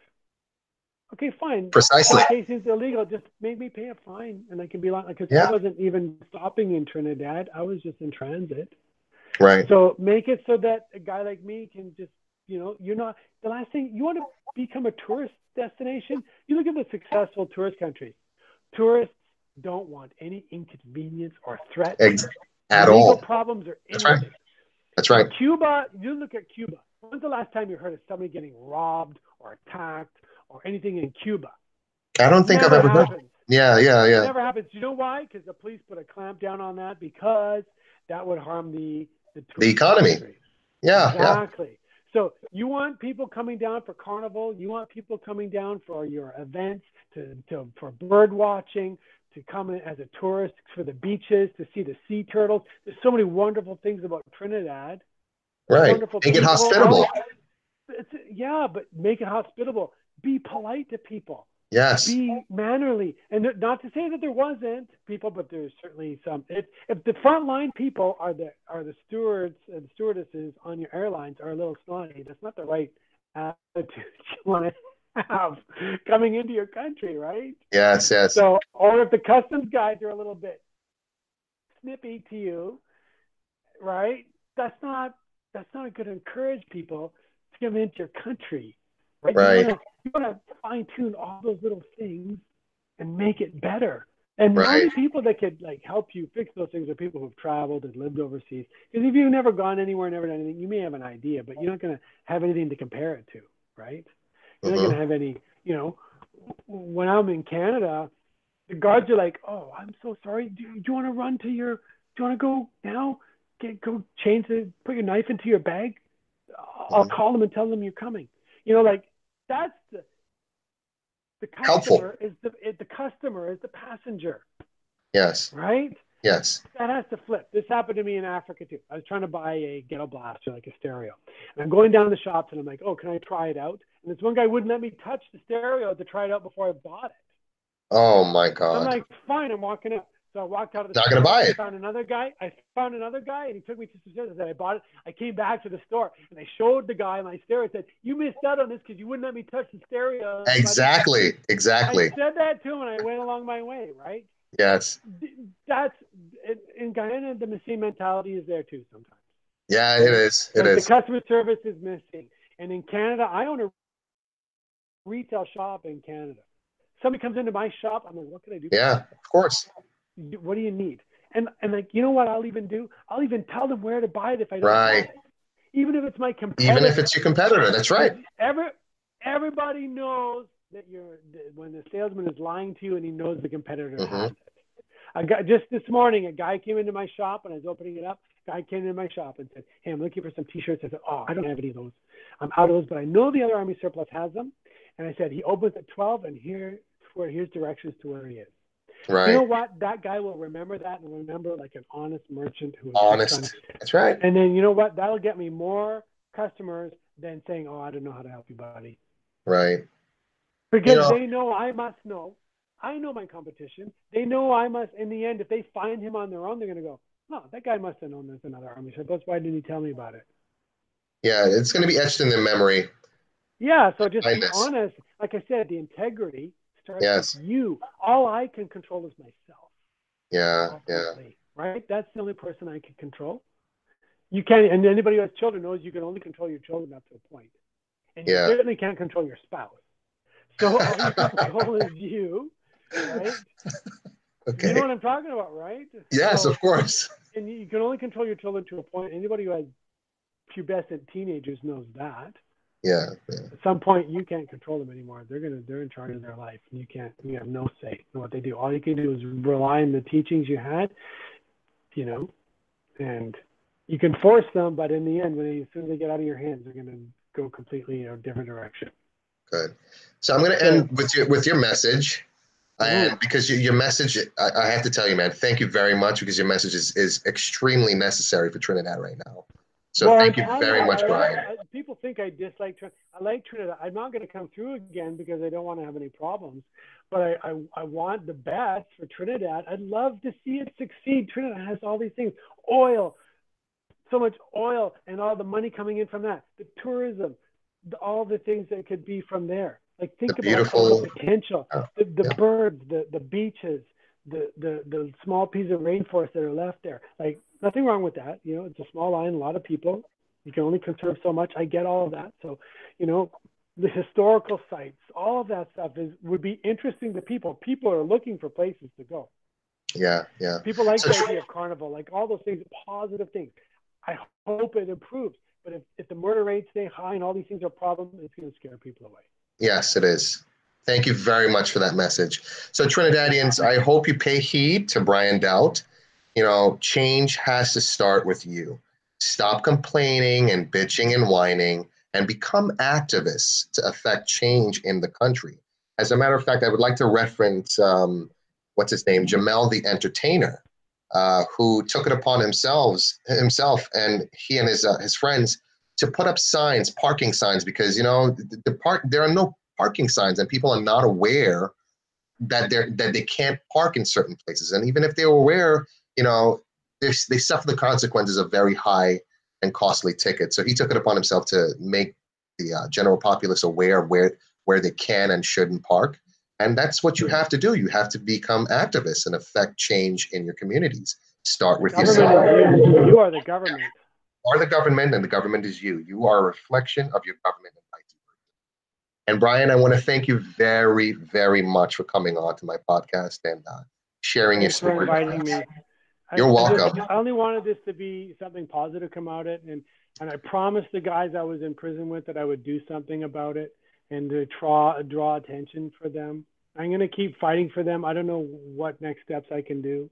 Okay, fine. Precisely. In case it's illegal, just make me pay a fine and I can be like, because Yeah. I wasn't even stopping in Trinidad. I was just in transit. Right. So make it so that a guy like me can just, you know, you're not the last thing you want to become a tourist destination. You look at the successful tourist countries. Tourists don't want any inconvenience or threat. Ex- At Legal all. problems or That's right. That's right. Cuba, you look at Cuba. When's the last time you heard of somebody getting robbed or attacked or anything in Cuba? I don't think I've ever heard. happens. Yeah, yeah, It yeah. never happens. You know why? Because the police put a clamp down on that because that would harm the the, tourist economy. industry. Yeah, yeah. So you want people coming down for carnival. You want people coming down for your events, to, to for bird watching, to come in as a tourist for the beaches, to see the sea turtles. There's so many wonderful things about Trinidad. Right. Wonderful Make it hospitable. It's, yeah, but make it hospitable. Be polite to people Yes. be mannerly. And not to say that there wasn't people but there's certainly some. If, if the frontline people are the are the stewards and stewardesses on your airlines are a little snotty that's not the right attitude you want to have coming into your country right? Yes, yes. so or if the customs guys are a little bit snippy to you right? That's not that's not going to encourage people to come into your country right, Right. you wanna, to fine tune all those little things and make it better. And the Right. only people that could like help you fix those things are people who've traveled and lived overseas. Because if you've never gone anywhere, never done anything, you may have an idea, but you're not going to have anything to compare it to, right? You're not Mhm. going to have any, you know. When I'm in Canada, the guards are like, "Oh, I'm so sorry. Do, do you want to run to your? Do you want to go now? Get go change the put your knife into your bag. I'll Mhm. call them and tell them you're coming. You know, like that's the the Helpful. customer is the the customer is the passenger, Yes. right? Yes. That has to flip. This happened to me in Africa too. I was trying to buy a ghetto blaster, like a stereo. And I'm going down the shops and I'm like, oh, can I try it out? And this one guy wouldn't let me touch the stereo to try it out before I bought it. Oh my God. I'm like, fine, I'm walking out. So I walked out of the Not gonna store. buy I found another guy. I found another guy, and he took me to some stores. I said, I bought it. I came back to the store, and I showed the guy my stereo. I said, you missed out on this because you wouldn't let me touch the stereo. Exactly. Exactly. I said that to him, and I went along my way, right? Yes. That's in, Guyana, the same mentality is there too sometimes. Yeah, it is. It is. The customer service is missing. And in Canada, I own a retail shop in Canada. Somebody comes into my shop, I'm like, what can I do? Yeah, of course. What do you need? And and like you know what I'll even do? I'll even tell them where to buy it if I don't Right. Even if it's my competitor. Even if it's your competitor, that's right. Every, everybody knows that you're when the salesman is lying to you and he knows the competitor Mhm. has it. I got just this morning. A guy came into my shop and I was opening it up. Guy came into my shop and said, "Hey, I'm looking for some T-shirts." I said, "Oh, I don't have any of those. I'm out of those, but I know the other Army surplus has them." And I said, "He opens at 12, and here where here's directions to where he is." Right. You know what? That guy will remember that and remember like an honest merchant who is Honest. That's right. And then you know what? That'll get me more customers than saying, "Oh, I don't know how to help you, buddy." Right. Because know- they know I must know. I know my competition. They know I must. In the end, if they find him on their own, they're going to go, "Oh, that guy must have known there's another army surplus. Why didn't he tell me about it?" Yeah, it's going to be etched in their memory. Yeah. So just be honest. Like I said, the integrity starts Yes. with you. All I can control is myself. Yeah, yeah. Right. That's the only person I can control. You can't, and anybody who has children knows you can only control your children up to a point. and Yeah. you certainly can't control your spouse. So all you can control is you, right? Okay. You know what I'm talking about, right? yes, So- of course. and you can only control your children to a point. Anybody who has pubescent teenagers knows that. Yeah, yeah. At some point, you can't control them anymore. They're gonna they're in charge of their life, and you can't. You have no say in what they do. All you can do is rely on the teachings you had, you know, and you can force them, but in the end, when they, as soon as they get out of your hands, they're gonna go completely in a different direction. Good. So I'm going to end with your with your message, and because your, your message, I, I have to tell you, man, thank you very much because your message is is extremely necessary for Trinidad right now. So Well, thank you very I- much, I- Brian. I- people think I dislike Trinidad. I like Trinidad. I'm not going to come through again because I don't want to have any problems. But I, I, I want the best for Trinidad. I'd love to see it succeed. Trinidad has all these things oil, so much oil, and all the money coming in from that, the tourism, the, all the things that could be from there. Like, think The about all the potential Oh, the, the yeah. birds, the, the beaches, the, the, the small piece of rainforest that are left there. Like nothing wrong with that. You know, it's a small island, a lot of people. You can only conserve so much. I get all of that. So, you know, the historical sites, all of that stuff is would be interesting to people. People are looking for places to go. Yeah, yeah. People like So the idea of carnival, like all those things, positive things. I hope it improves. But if, if the murder rates stay high and all these things are problems, it's going to scare people away. Yes, it is. Thank you very much for that message. So, Trinidadians, I hope you pay heed to Brian Doubt. You know, change has to start with you. Stop complaining and bitching and whining and become activists to affect change in the country. As a matter of fact, I would like to reference um, what's his name, Jamel the Entertainer, uh, who took it upon himself, himself and he and his uh, his friends to put up signs, parking signs, because you know the, the park there are no parking signs, and people are not aware that they are that they can't park in certain places. And even if they were aware, you know, they they suffer the consequences of very high and costly tickets. So he took it upon himself to make the uh, general populace aware where where they can and shouldn't park. And that's what you have to do. You have to become activists and affect change in your communities. Start with Government yourself. you. You are the government. You are the government, and the government is you. You are a reflection of your government and vice versa. And Brian, I want to thank you very, very much for coming on to my podcast and uh, sharing your Thanks for story. inviting me. I- You're I welcome. I only wanted this to be something positive come out of it, and and I promised the guys I was in prison with that I would do something about it and to draw draw attention for them. I'm gonna keep fighting for them. I don't know what next steps I can do,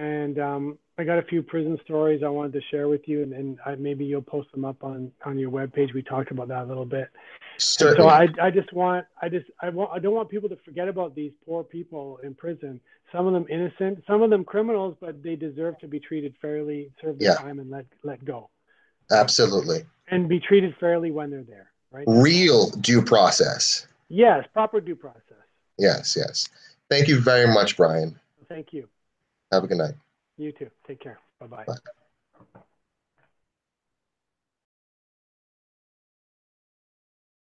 and um, I got a few prison stories I wanted to share with you, and, and I, maybe you'll post them up on on your webpage. We talked about that a little bit. And so I, I just want, I just, I want, I don't want people to forget about these poor people in prison. Some of them innocent, some of them criminals, but they deserve to be treated fairly, serve their Yeah. time, and let let go, Absolutely. and be treated fairly when they're there. Right? Real due process. Yes, proper due process. Yes, yes. Thank you very much, Brian. Thank you. Have a good night. You too. Take care. Bye bye. Bye.